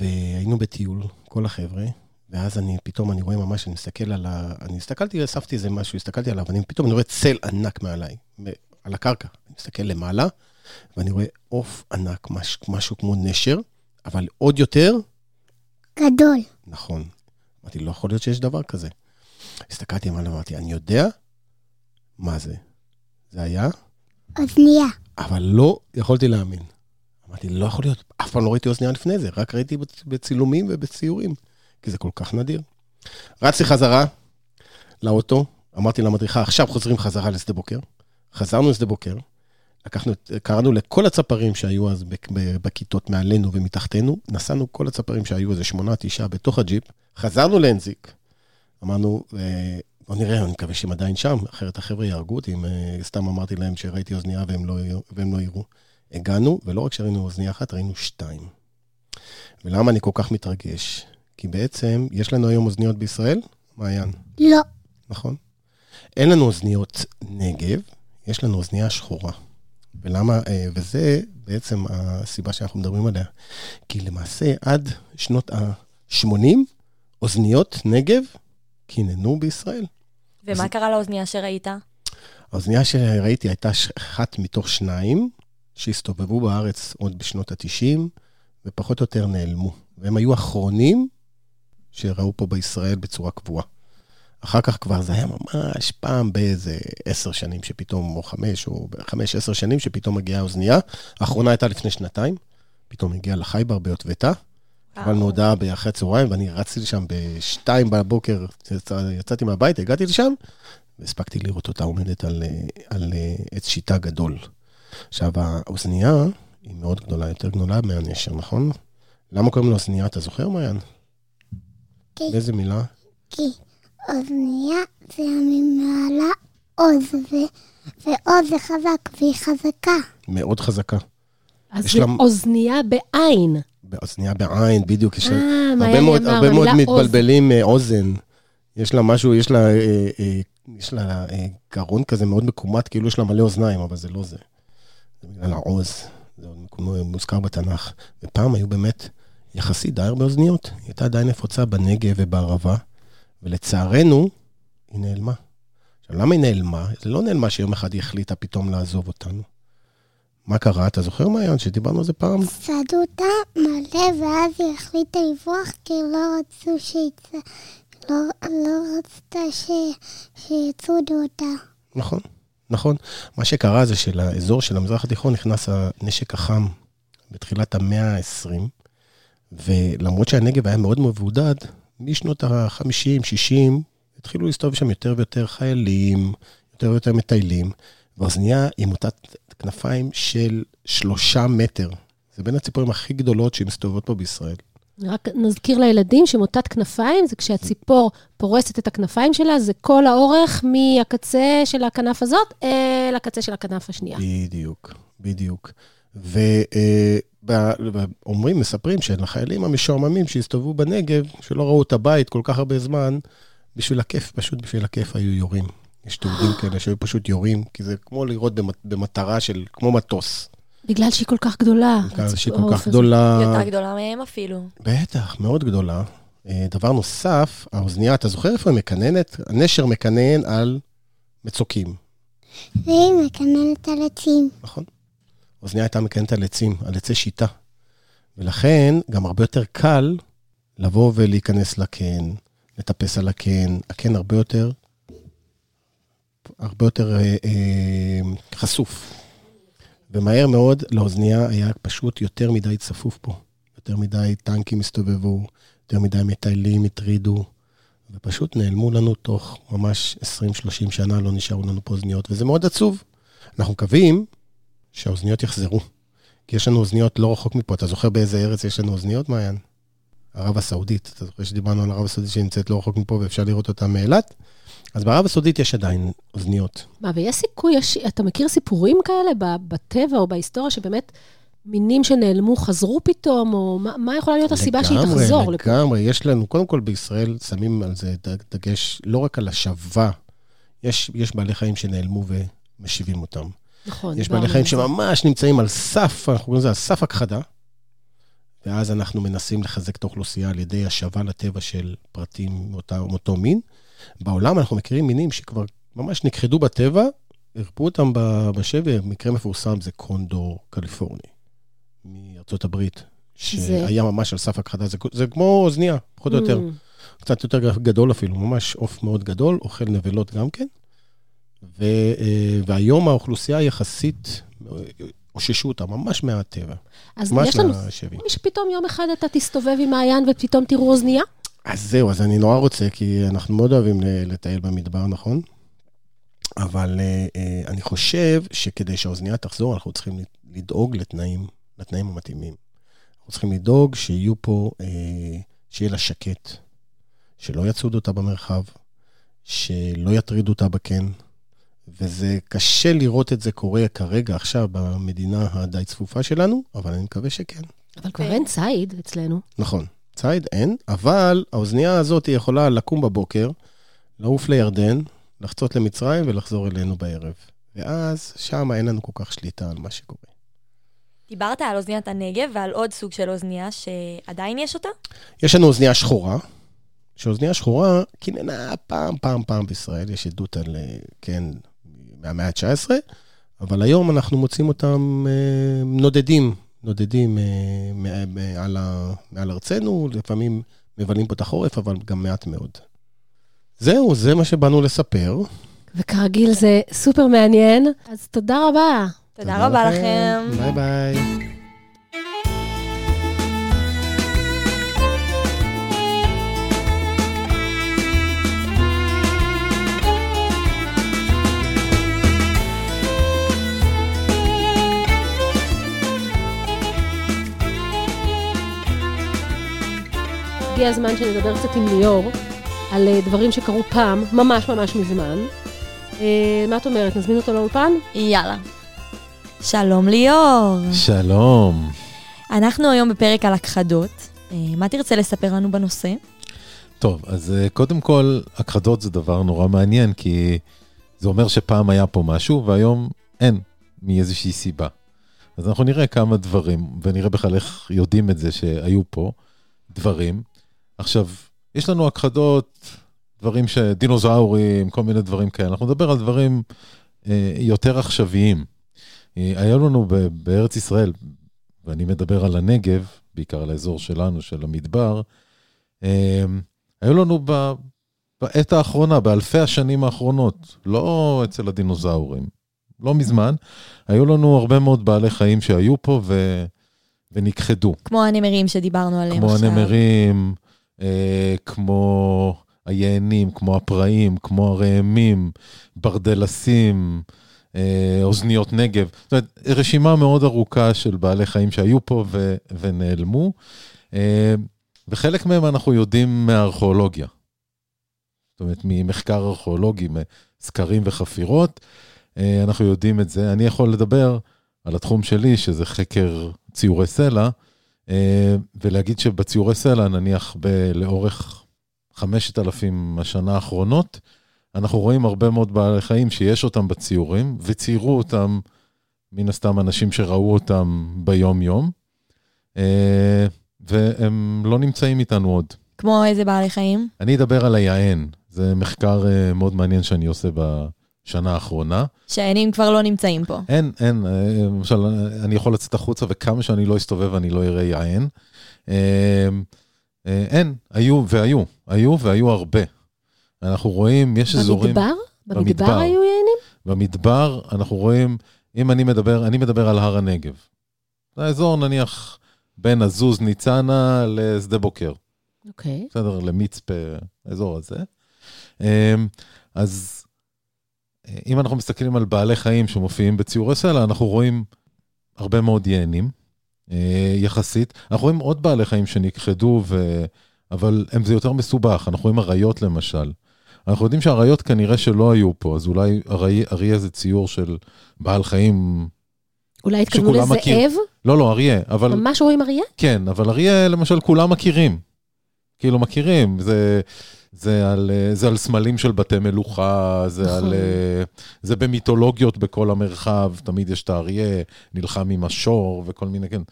והיינו בטיול, כל החבר'ה, ואז אני, פתאום אני רואה ממש, אני מסתכל על ה... אני הסתכלתי, אספתי איזה משהו, הסתכלתי עליו, ואני פתאום אני רואה צל ענק מעליי, על הקרקע. אני מסתכל למעלה, ואני רואה עוף ענק, מש, משהו כמו נשר, אבל עוד יותר, גדול. נכון. אמרתי, לא יכול להיות שיש דבר כזה. הסתכלתי למעלה, אמרתי, אני יודע מה זה. זה היה, אוזנייה. אבל לא יכולתי להאמין. אמרתי, לא יכול להיות, אף פעם לא ראיתי אוזנייה לפני זה, רק ראיתי בצ- בצילומים ובציורים, כי זה כל כך נדיר. רצתי חזרה לאוטו, אמרתי למדריכה, עכשיו חוזרים חזרה לשדה בוקר. חזרנו לשדה בוקר, לקחנו, קראנו לכל הצפרים שהיו אז בכיתות מעלינו ומתחתנו, נסענו כל הצפרים שהיו איזה שמונה, תשעה בתוך הג'יפ, חזרנו לאנזיק. אמרנו, אה, בוא נראה, אני מקווה שהם עדיין שם, אחרת החבר'ה יהרגו אותי אם אה, סתם אמרתי להם שראיתי אוזנייה והם לא, והם לא יראו. הגענו, ולא רק שראינו אוזנייה אחת, ראינו שתיים. ולמה אני כל כך מתרגש? כי בעצם, יש לנו היום אוזניות בישראל? מעיין, לא. נכון? אין לנו אוזניות נגב, יש לנו אוזנייה שחורה. ולמה, אה, וזה בעצם הסיבה שאנחנו מדברים עליה. כי למעשה, עד שנות ה-80, אוזניות נגב קיננו בישראל. ומה קרה לאוזנייה שראית? האוזנייה שראיתי הייתה אחת מתוך שניים שהסתובבו בארץ עוד בשנות ה-90, ופחות או יותר נעלמו. והם היו האחרונים שראו פה בישראל בצורה קבועה. אחר כך כבר זה היה ממש פעם באיזה עשר שנים שפתאום, או חמש, או חמש, עשר שנים שפתאום מגיעה האוזנייה. האחרונה הייתה לפני שנתיים, פתאום הגיעה לחייבר ביוטבתה. קיבלנו הודעה באחרי הצהריים, ואני רצתי לשם בשתיים בבוקר, יצא, יצאתי מהבית, הגעתי לשם, והספקתי לראות אותה עומדת על, על אה, עץ שיטה גדול. עכשיו, האוזנייה היא מאוד גדולה, יותר גדולה מהנשר, נכון? למה קוראים לה אוזנייה? אתה זוכר, מעיין? כן. באיזה מילה? כי אוזנייה זה ממעלה עוז, ו- ועוז זה חזק, והיא חזקה. מאוד חזקה. אז זה לה- אוזנייה בעין. באוזנייה בעין, בדיוק. יש לה- אה, הרבה מעיין מאוד, אמר, הרבה מאוד. מתבלבלים אה, אוזן. יש לה משהו, יש לה, אה, אה, יש לה אה, גרון כזה מאוד מקומט, כאילו יש לה מלא אוזניים, אבל זה לא זה. זה בגלל העוז, זה מוזכר בתנ"ך. ופעם היו באמת יחסית די הרבה אוזניות. היא הייתה די נפוצה בנגב ובערבה, ולצערנו, היא נעלמה. עכשיו, למה היא נעלמה? זה לא נעלמה שיום אחד היא החליטה פתאום לעזוב אותנו. מה קרה? אתה זוכר, מעיין, שדיברנו על זה פעם? צעדו אותה מלא, ואז היא החליטה לברוח, כי לא רצו שיצא... לא, לא רצתה ש... שיצודו אותה. נכון, נכון. מה שקרה זה שלאזור של המזרח התיכון נכנס הנשק החם בתחילת המאה ה-20, ולמרות שהנגב היה מאוד מבודד, משנות ה-50, 60, התחילו להסתובב שם יותר ויותר חיילים, יותר ויותר מטיילים, והאוזנייה היא מוטת כנפיים של שלושה מטר. זה בין הציפורים הכי גדולות שמסתובבות פה בישראל. רק נזכיר לילדים שמוטת כנפיים זה כשהציפור פורסת את הכנפיים שלה, זה כל האורך מהקצה של הכנף הזאת אל הקצה של הכנף השנייה. בדיוק, בדיוק. ואומרים, מספרים שלחיילים המשועממים שהסתובבו בנגב, שלא ראו את הבית כל כך הרבה זמן, בשביל הכיף, פשוט בשביל הכיף היו יורים. יש תיעודים כאלה שהיו פשוט יורים, כי זה כמו לראות במט- במטרה של, כמו מטוס. בגלל שהיא כל כך גדולה. בגלל שהיא כל כך הזה. גדולה. היא יותר גדולה מהם אפילו. בטח, מאוד גדולה. אה, דבר נוסף, האוזנייה, אתה זוכר איפה היא מקננת? הנשר מקנן על מצוקים, והיא מקננת על עצים. נכון? האוזנייה הייתה מקננת על עצים, על עצי שיטה. ולכן גם הרבה יותר קל לבוא ולהיכנס לקן, לטפס על הקן. הקן הרבה יותר, הרבה יותר אה, אה, חשוף. ומהר מאוד לאוזנייה היה פשוט יותר מדי צפוף פה. יותר מדי טנקים הסתובבו, יותר מדי מטיילים הטרידו, ופשוט נעלמו לנו תוך ממש 20-30 שנה, לא נשארו לנו פה אוזניות, וזה מאוד עצוב. אנחנו מקווים שהאוזניות יחזרו. כי יש לנו אוזניות לא רחוק מפה. אתה זוכר באיזה ארץ יש לנו אוזניות, מעיין? ערב הסעודית. אתה זוכר שדיברנו על ערב הסעודית שנמצאת לא רחוק מפה ואפשר לראות אותה מאילת? אז בערב הסעודית יש עדיין אוזניות. מה, ויש סיכוי, יש, אתה מכיר סיפורים כאלה בטבע או בהיסטוריה, שבאמת מינים שנעלמו חזרו פתאום, או מה, מה יכולה להיות הסיבה שהיא לגמרי, תחזור לפה? לגמרי, יש לנו, קודם כל בישראל שמים על זה דגש לא רק על השבה, יש, יש בעלי חיים שנעלמו ומשיבים אותם. נכון. יש בעלי חיים. שממש נמצאים על סף, אנחנו קוראים לזה על סף הכחדה, ואז אנחנו מנסים לחזק את האוכלוסייה על ידי השבה לטבע של פרטים מאותה- מאותו מין. בעולם אנחנו מכירים מינים שכבר ממש נכחדו בטבע, הרפו אותם בשבי, מקרה מפורסם זה קונדור קליפורני, מארצות הברית, שהיה ממש על סף הכחדה, זה, זה כמו אוזנייה, פחות או יותר. Mm, קצת יותר גדול אפילו, ממש עוף מאוד גדול, אוכל נבלות גם כן. ו, אה, והיום האוכלוסייה יחסית, אה, אוששו אותה ממש מהטבע, אז ממש יש לנו... מי שפתאום יום אחד אתה תסתובב עם מעיין ופתאום תראו אוזנייה? אז זהו, אז אני נורא רוצה, כי אנחנו מאוד אוהבים לטייל במדבר, נכון? אבל אה, אני חושב שכדי שהאוזנייה תחזור, אנחנו צריכים לדאוג לתנאים, לתנאים המתאימים. אנחנו צריכים לדאוג שיהיו פה, שיהיה לה שקט, שלא יצודו אותה במרחב, שלא יטרידו אותה בקן, וזה קשה לראות את זה קורה כרגע, עכשיו, במדינה הדי צפופה שלנו, אבל אני מקווה שכן. אבל כבר אין ציד אצלנו. נכון, ציד אין, אבל האוזנייה הזאת היא יכולה לקום בבוקר, לעוף לירדן, לחצות למצרים ולחזור אלינו בערב. ואז שם אין לנו כל כך שליטה על מה שקורה. דיברת על אוזניית הנגב ועל עוד סוג של אוזנייה שעדיין יש אותה? יש לנו אוזנייה שחורה, שאוזנייה שחורה קיננה פעם, פעם, פעם בישראל, יש עדות על, אה, כן, מהמאה ה-19, אבל היום אנחנו מוצאים אותם אה, נודדים, נודדים אה, מע- מעל, מעל ארצנו, לפעמים מבלים פה את החורף, אבל גם מעט מאוד. זהו, זה מה שבאנו לספר. וכרגיל זה סופר מעניין, אז תודה רבה. תודה רבה לכם. ביי ביי. הגיע הזמן שנדבר קצת עם ליאור על אה, דברים שקרו פעם, ממש ממש מזמן. אה, מה את אומרת, נזמין אותו לאולפן? יאללה. שלום ליאור. שלום. אנחנו היום בפרק על הכחדות. אה, מה תרצה לספר לנו בנושא? טוב, אז קודם כל, הכחדות זה דבר נורא מעניין, כי זה אומר שפעם היה פה משהו, והיום אין, מאיזושהי סיבה. אז אנחנו נראה כמה דברים, ונראה בכלל איך יודעים את זה שהיו פה דברים. עכשיו, יש לנו הכחדות, דברים ש... דינוזאורים, כל מיני דברים כאלה. אנחנו נדבר על דברים אה, יותר עכשוויים. אה, היה לנו ב- בארץ ישראל, ואני מדבר על הנגב, בעיקר על האזור שלנו, של המדבר, אה, היו לנו ב... בעת האחרונה, באלפי השנים האחרונות, לא אצל הדינוזאורים, לא מזמן, היו לנו הרבה מאוד בעלי חיים שהיו פה ו... ונכחדו. כמו הנמרים שדיברנו עליהם כמו עכשיו. הנמרים, אה, כמו היענים, כמו הפראים, כמו הראמים, ברדלסים, אה, אוזניות נגב. זאת אומרת, רשימה מאוד ארוכה של בעלי חיים שהיו פה ו- ונעלמו, אה, וחלק מהם אנחנו יודעים מהארכיאולוגיה. זאת אומרת, ממחקר ארכיאולוגי, מסקרים וחפירות, אה, אנחנו יודעים את זה. אני יכול לדבר על התחום שלי, שזה חקר ציורי סלע, ולהגיד שבציורי סלע, נניח ב- לאורך 5,000 השנה האחרונות, אנחנו רואים הרבה מאוד בעלי חיים שיש אותם בציורים, וציירו אותם, מן הסתם, אנשים שראו אותם ביום-יום, אה, והם לא נמצאים איתנו עוד. כמו איזה בעלי חיים? אני אדבר על היען, זה מחקר אה, מאוד מעניין שאני עושה בשנה האחרונה. שהעיינים כבר לא נמצאים פה. אין, אין, אה, למשל, אני יכול לצאת החוצה וכמה שאני לא אסתובב אני לא אראה יען. אה, אה, אין, היו והיו, היו והיו הרבה. אנחנו רואים, יש אזורים... במדבר? במדבר במדבר. היו יינים? במדבר אנחנו רואים, אם אני מדבר, אני מדבר על הר הנגב. זה האזור נניח בין עזוז ניצנה לשדה בוקר. אוקיי. בסדר? למצפה, האזור הזה. אז אם אנחנו מסתכלים על בעלי חיים שמופיעים בציורי סלע, אנחנו רואים הרבה מאוד יענים, אה, יחסית. אנחנו רואים עוד בעלי חיים שנכחדו, ו... אבל הם זה יותר מסובך. אנחנו רואים אריות למשל. אנחנו יודעים שאריות כנראה שלא היו פה, אז אולי ארי- אריה זה ציור של בעל חיים... אולי התכוונו שכולם מכיר. לזאב? לא, לא, אריה, אבל... ממש רואים אריה? כן, אבל אריה, למשל, כולם מכירים. כאילו, מכירים. זה, זה על, אה, זה על סמלים של בתי מלוכה, זה, נכון. על, אה, זה במיתולוגיות בכל המרחב, תמיד יש את האריה, נלחם עם השור וכל מיני, כן.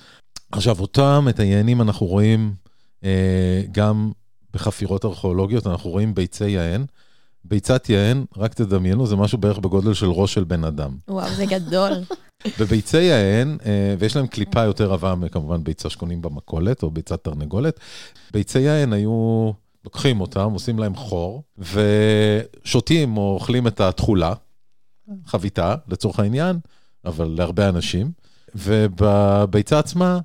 עכשיו, אותם, את היענים אנחנו רואים אה, גם בחפירות ארכיאולוגיות, אנחנו רואים ביצי יען. ביצת יען, רק תדמיינו, זה משהו בערך בגודל של ראש של בן אדם. וואו, זה גדול. בביצי יען, ויש להם קליפה יותר עבה מכמובן ביצה שקונים במכולת, או ביצת תרנגולת. ביצי יען היו, לוקחים אותם, עושים להם חור, ושותים או אוכלים את התכולה, חביתה לצורך העניין, אבל להרבה אנשים, ובביצה עצמה,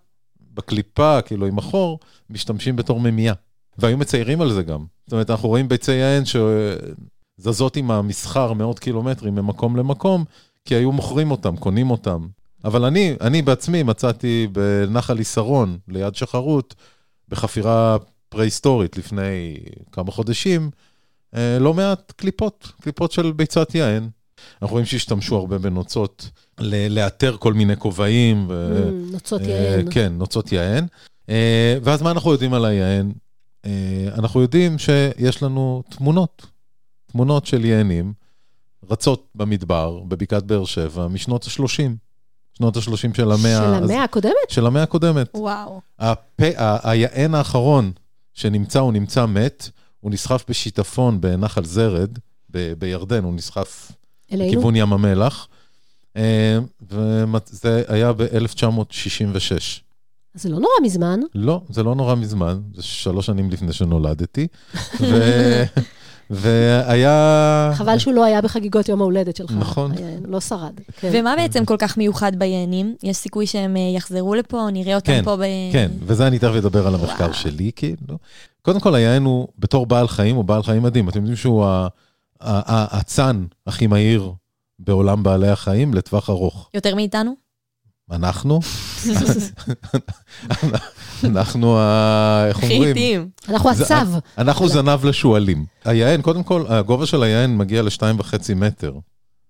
בקליפה, כאילו עם החור, משתמשים בתור ממייה. והיו מציירים על זה גם. זאת אומרת, אנחנו רואים ביצי יען שזזות עם המסחר מאות קילומטרים ממקום למקום, כי היו מוכרים אותם, קונים אותם. אבל אני, אני בעצמי מצאתי בנחל יסרון, ליד שחרות, בחפירה פרה-היסטורית לפני כמה חודשים, אה, לא מעט קליפות, קליפות של ביצת יען. אנחנו רואים שהשתמשו הרבה בנוצות לאתר כל מיני כובעים. ו- Mm, נוצות אה, יען. כן, נוצות יען. אה, ואז מה אנחנו יודעים על היען? אנחנו יודעים שיש לנו תמונות, תמונות של יענים רצות במדבר, בבקעת באר שבע, משנות ה-30, שנות ה-30 של המאה... של המאה הקודמת? של המאה הקודמת. וואו. הפ... היען האחרון שנמצא, הוא נמצא מת, הוא נסחף בשיטפון בנחל זרד, ב- בירדן, הוא נסחף? לכיוון ים המלח, אה, וזה היה ב-1966. זה לא נורא מזמן. לא, זה לא נורא מזמן, זה שלוש שנים לפני שנולדתי. ו... והיה... חבל שהוא לא היה בחגיגות יום ההולדת שלך. נכון. לא שרד. כן. ומה בעצם כל כך מיוחד ביענים? יש סיכוי שהם אה, יחזרו לפה, נראה אותם כן, פה ב... כן, וזה אני תכף אדבר על המחקר שלי, כאילו. קודם כל, היען הוא, בתור בעל חיים, הוא בעל חיים מדהים. אתם יודעים שהוא ה- ה- ה- הצאן הכי מהיר בעולם בעלי החיים לטווח ארוך. יותר מאיתנו? אנחנו, אנחנו, ה- איך אומרים? אנחנו הצו. אנחנו זנב לשועלים. היען, קודם כל, הגובה של היען מגיע לשתיים וחצי מטר.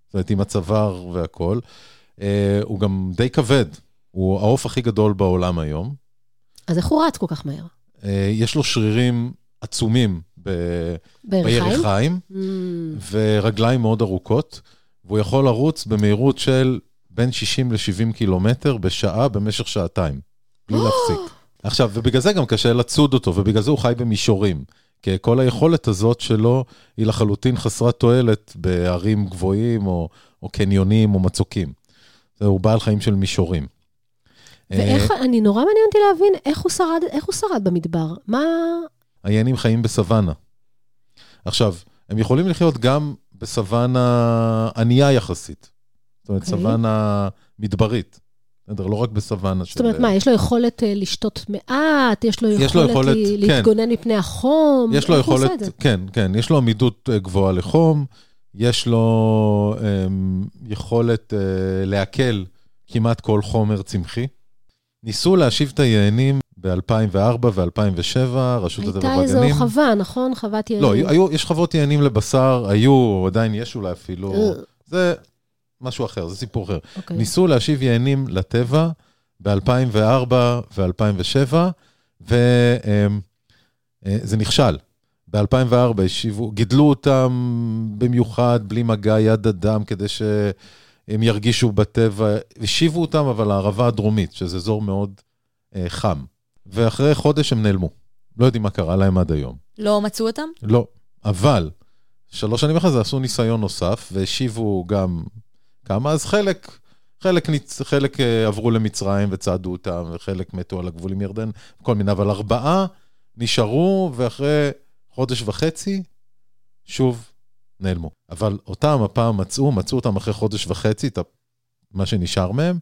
זאת אומרת, עם הצוואר והכול. אה, הוא גם די כבד. הוא העוף הכי גדול בעולם היום. אז איך הוא רץ כל כך מהר? אה, יש לו שרירים עצומים ב- בירכיים? בירכיים, Mm, ורגליים מאוד ארוכות, והוא יכול לרוץ במהירות של בין 60 ל-70 קילומטר בשעה במשך שעתיים, בלי להפסיק. עכשיו, ובגלל זה גם קשה לצוד אותו, ובגלל זה הוא חי במישורים. כי כל היכולת הזאת שלו היא לחלוטין חסרת תועלת בערים גבוהים, או, או קניונים, או מצוקים. הוא בעל חיים של מישורים. ואיך, אני נורא מעניין אותי להבין איך הוא שרד, איך הוא שרד במדבר. מה... היענים חיים בסוואנה. עכשיו, הם יכולים לחיות גם בסוואנה ענייה יחסית. זאת אומרת, אוקיי. סוואנה מדברית. בסדר, לא רק בסוואנה של... זאת אומרת, מה, יש לו יכולת אה, לשתות מעט? יש לו יש לו יכולת, יכולת, ל- כן. להתגונן מפני החום? יש לו יכולת? כן, כן, יש לו עמידות אה, גבוהה לחום, יש לו אה, יכולת אה, לעכל כמעט כל חומר צמחי. ניסו להשיב את היענים ב-2004 ו-2007, רשות הטבע הייתה איזו והגנים. חווה, נכון? חוות יענים. לא, היו, יש חוות יענים לבשר, היו, עדיין יש אולי אפילו. זה משהו אחר, זה סיפור אחר. אוקיי. ניסו להשיב יענים לטבע ב-2004 ו-2007, וזה נכשל. ב-2004 השיבו, גידלו אותם במיוחד, בלי מגע יד אדם, כדי שהם ירגישו בטבע. השיבו אותם, אבל לערבה הדרומית, שזה אזור מאוד אה, חם. ואחרי חודש הם נעלמו. לא יודעים מה קרה להם עד היום. לא מצאו אותם? לא, אבל שלוש שנים אחרי זה עשו ניסיון נוסף, והשיבו גם כמה, אז חלק, חלק, ניצ... חלק אה, עברו למצרים וצעדו אותם, וחלק מתו על הגבול עם ירדן, כל מיני, אבל ארבעה נשארו, ואחרי חודש וחצי, שוב נעלמו. אבל אותם הפעם מצאו, מצאו אותם אחרי חודש וחצי, את מה שנשאר מהם,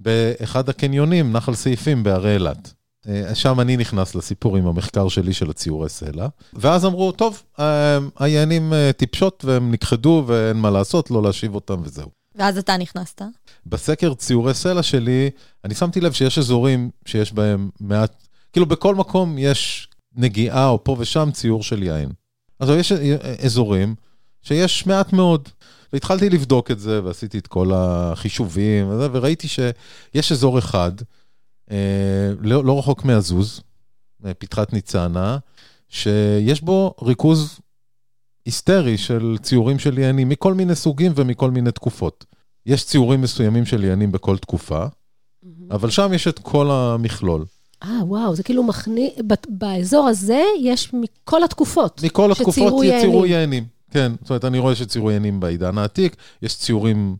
באחד הקניונים, נחל סעיפים בערי אילת. אה, שם אני נכנס לסיפור עם המחקר שלי של הציורי סלע, ואז אמרו, טוב, אה, היענים טיפשות והם נכחדו ואין מה לעשות, לא להשיב אותם וזהו. ואז אתה נכנסת. בסקר ציורי סלע שלי, אני שמתי לב שיש אזורים שיש בהם מעט, כאילו בכל מקום יש נגיעה או פה ושם ציור של יין. אז יש אזורים שיש מעט מאוד. והתחלתי לבדוק את זה, ועשיתי את כל החישובים, וזה, וראיתי שיש אזור אחד, אה, לא, לא רחוק מעזוז, אה, פתחת ניצנה, שיש בו ריכוז היסטרי של ציורים של יענים מכל מיני סוגים ומכל מיני תקופות. יש ציורים מסוימים של יענים בכל תקופה, אבל שם יש את כל המכלול. אה, וואו, זה כאילו מכניס, באזור הזה יש מכל התקופות. מכל התקופות יציירו יענים. יענים. כן, זאת אומרת, אני רואה שציירו יענים בעידן העתיק, יש ציורים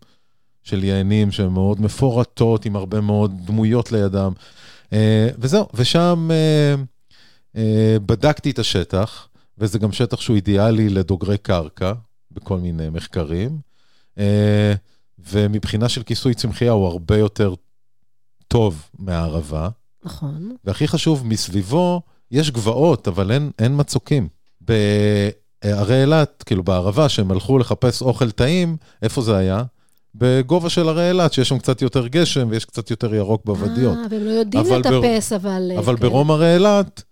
של יענים שהן מאוד מפורטות, עם הרבה מאוד דמויות לידם. אה, וזהו, ושם אה, אה, בדקתי את השטח, וזה גם שטח שהוא אידיאלי לדוגרי קרקע, בכל מיני מחקרים. אה, ומבחינה של כיסוי צמחייה הוא הרבה יותר טוב מהערבה. נכון. והכי חשוב, מסביבו יש גבעות, אבל אין, אין מצוקים. בערי אילת, כאילו בערבה, שהם הלכו לחפש אוכל טעים, איפה זה היה? בגובה של הרי אילת, שיש שם קצת יותר גשם ויש קצת יותר ירוק בוודיות. אה, והם לא יודעים אבל בר- לטפס, אבל... אה, אבל כן. ברום הרי אילת,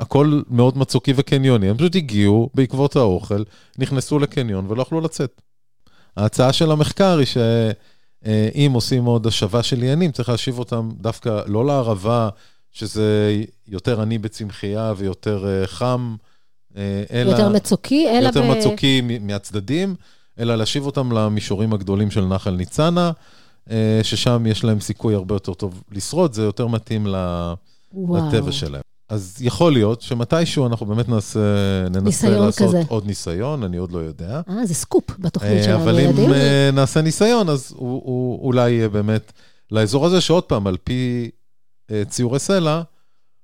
הכל מאוד מצוקי וקניוני. הם פשוט הגיעו בעקבות האוכל, נכנסו לקניון ולא יכלו לצאת. ההצעה של המחקר היא שאם עושים עוד השבה של יענים, צריך להשיב אותם דווקא לא לערבה, שזה יותר עני בצמחייה ויותר אה, חם, אה, אלא... יותר מצוקי, אלא יותר ב... מצוקי מהצדדים, אלא להשיב אותם למישורים הגדולים של נחל ניצנה, אה, ששם יש להם סיכוי הרבה יותר טוב לשרוד, זה יותר מתאים ל- וואו. לטבע שלהם. אז יכול להיות שמתישהו אנחנו באמת נעשה, ננסה לעשות כזה. עוד ניסיון, אני עוד לא יודע. אה, זה סקופ בתוכנית אה, שלנו, אבל אם ילדים. אה, נעשה ניסיון, אז הוא, הוא אולי יהיה באמת לאזור הזה, שעוד פעם, על פי אה, ציורי סלע,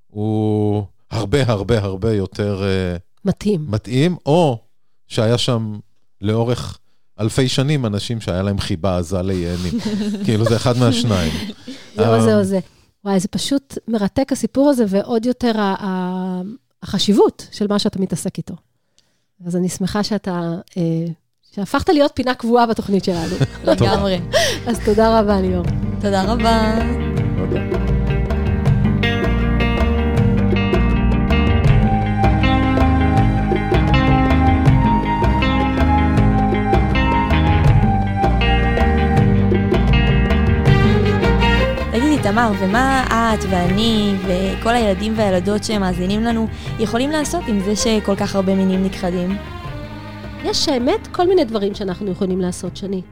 הוא הרבה הרבה הרבה יותר אה, מתאים. מתאים, או שהיה שם לאורך אלפי שנים אנשים שהיה להם חיבה עזה ליענים. כאילו, זה אחד מהשניים. זה או אה, זה או זה. וואי, זה פשוט מרתק הסיפור הזה, ועוד יותר החשיבות של מה שאתה מתעסק איתו. אז אני שמחה שאתה, אה, שהפכת להיות פינה קבועה בתוכנית שלנו. לגמרי. אז תודה רבה, ליאור. תודה רבה. תמר, ומה את ואני וכל הילדים והילדות שמאזינים לנו יכולים לעשות עם זה שכל כך הרבה מינים נכחדים? יש האמת כל מיני דברים שאנחנו יכולים לעשות, שני.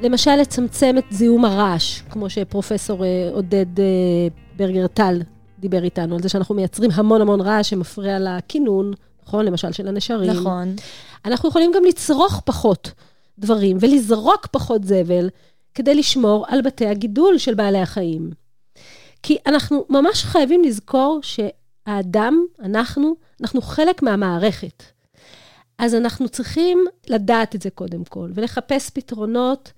למשל, לצמצם את זיהום הרעש, כמו שפרופסור אה, עודד אה, ברגר טל דיבר איתנו, על זה שאנחנו מייצרים המון המון רעש שמפריע לכינון, נכון? למשל של הנשרים. נכון. אנחנו יכולים גם לצרוך פחות דברים ולזרוק פחות זבל כדי לשמור על בתי הגידול של בעלי החיים. כי אנחנו ממש חייבים לזכור שהאדם, אנחנו, אנחנו חלק מהמערכת. אז אנחנו צריכים לדעת את זה קודם כל, ולחפש פתרונות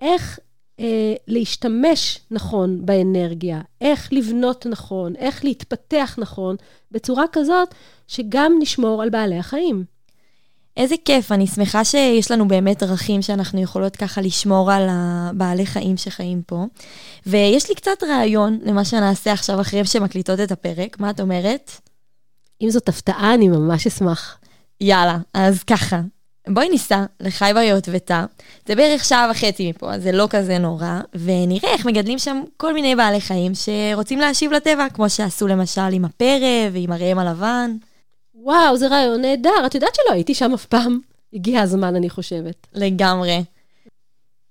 איך אה, להשתמש נכון באנרגיה, איך לבנות נכון, איך להתפתח נכון, בצורה כזאת שגם נשמור על בעלי החיים. איזה כיף, אני שמחה שיש לנו באמת דרכים שאנחנו יכולות ככה לשמור על הבעלי חיים שחיים פה. ויש לי קצת רעיון למה שנעשה עכשיו אחרי שמקליטות את הפרק, מה את אומרת? אם זאת הפתעה, אני ממש אשמח. יאללה, אז ככה, בואי ניסע לחי בר יוטבתה, זה בערך שעה וחצי מפה, אז זה לא כזה נורא, ונראה איך מגדלים שם כל מיני בעלי חיים שרוצים להשיב לטבע, כמו שעשו למשל עם הפרא ועם הראם הלבן. וואו, זה רעיון נהדר. את יודעת שלא הייתי שם אף פעם? הגיע הזמן, אני חושבת. לגמרי,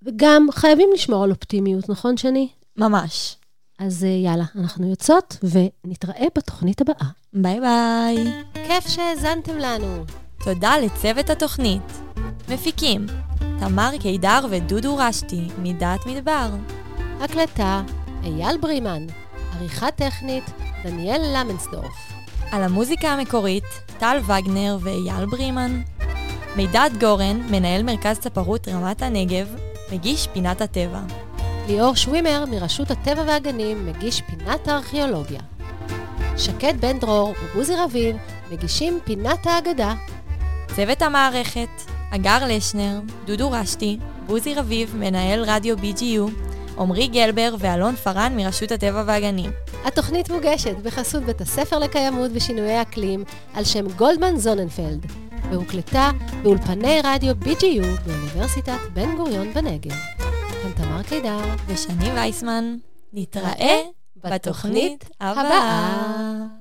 וגם חייבים לשמור על אופטימיות, נכון, שני? ממש. אז אה, יאללה, אנחנו יוצאות ונתראה בתוכנית הבאה. ביי ביי. כיף שהאזנתם לנו. תודה לצוות התוכנית. מפיקים, תמר קידר ודודו רשתי, מדעת מדבר. הקלטה, אייל ברימן. עריכה טכנית, דניאל למנסדורף. על המוזיקה המקורית, טל וגנר ואייל ברימן. מידד גורן, מנהל מרכז צפרות רמת הנגב, מגיש פינת הטבע. ליאור שווימר מרשות הטבע והגנים מגיש פינת הארכיאולוגיה. שקד בן דרור ובוזי רביב מגישים פינת האגדה. צוות המערכת, אגר לשנר, דודו רשתי, בוזי רביב, מנהל רדיו BGU, עמרי גלבר ואלון פארן מרשות הטבע והגנים. התוכנית מוגשת בחסות בית הספר לקיימות ושינויי אקלים על שם גולדמן זוננפלד, והוקלטה באולפני רדיו BGU באוניברסיטת בן גוריון בנגב. כאן תמר קידר, ושני וייסמן, נתראה בתוכנית הבאה.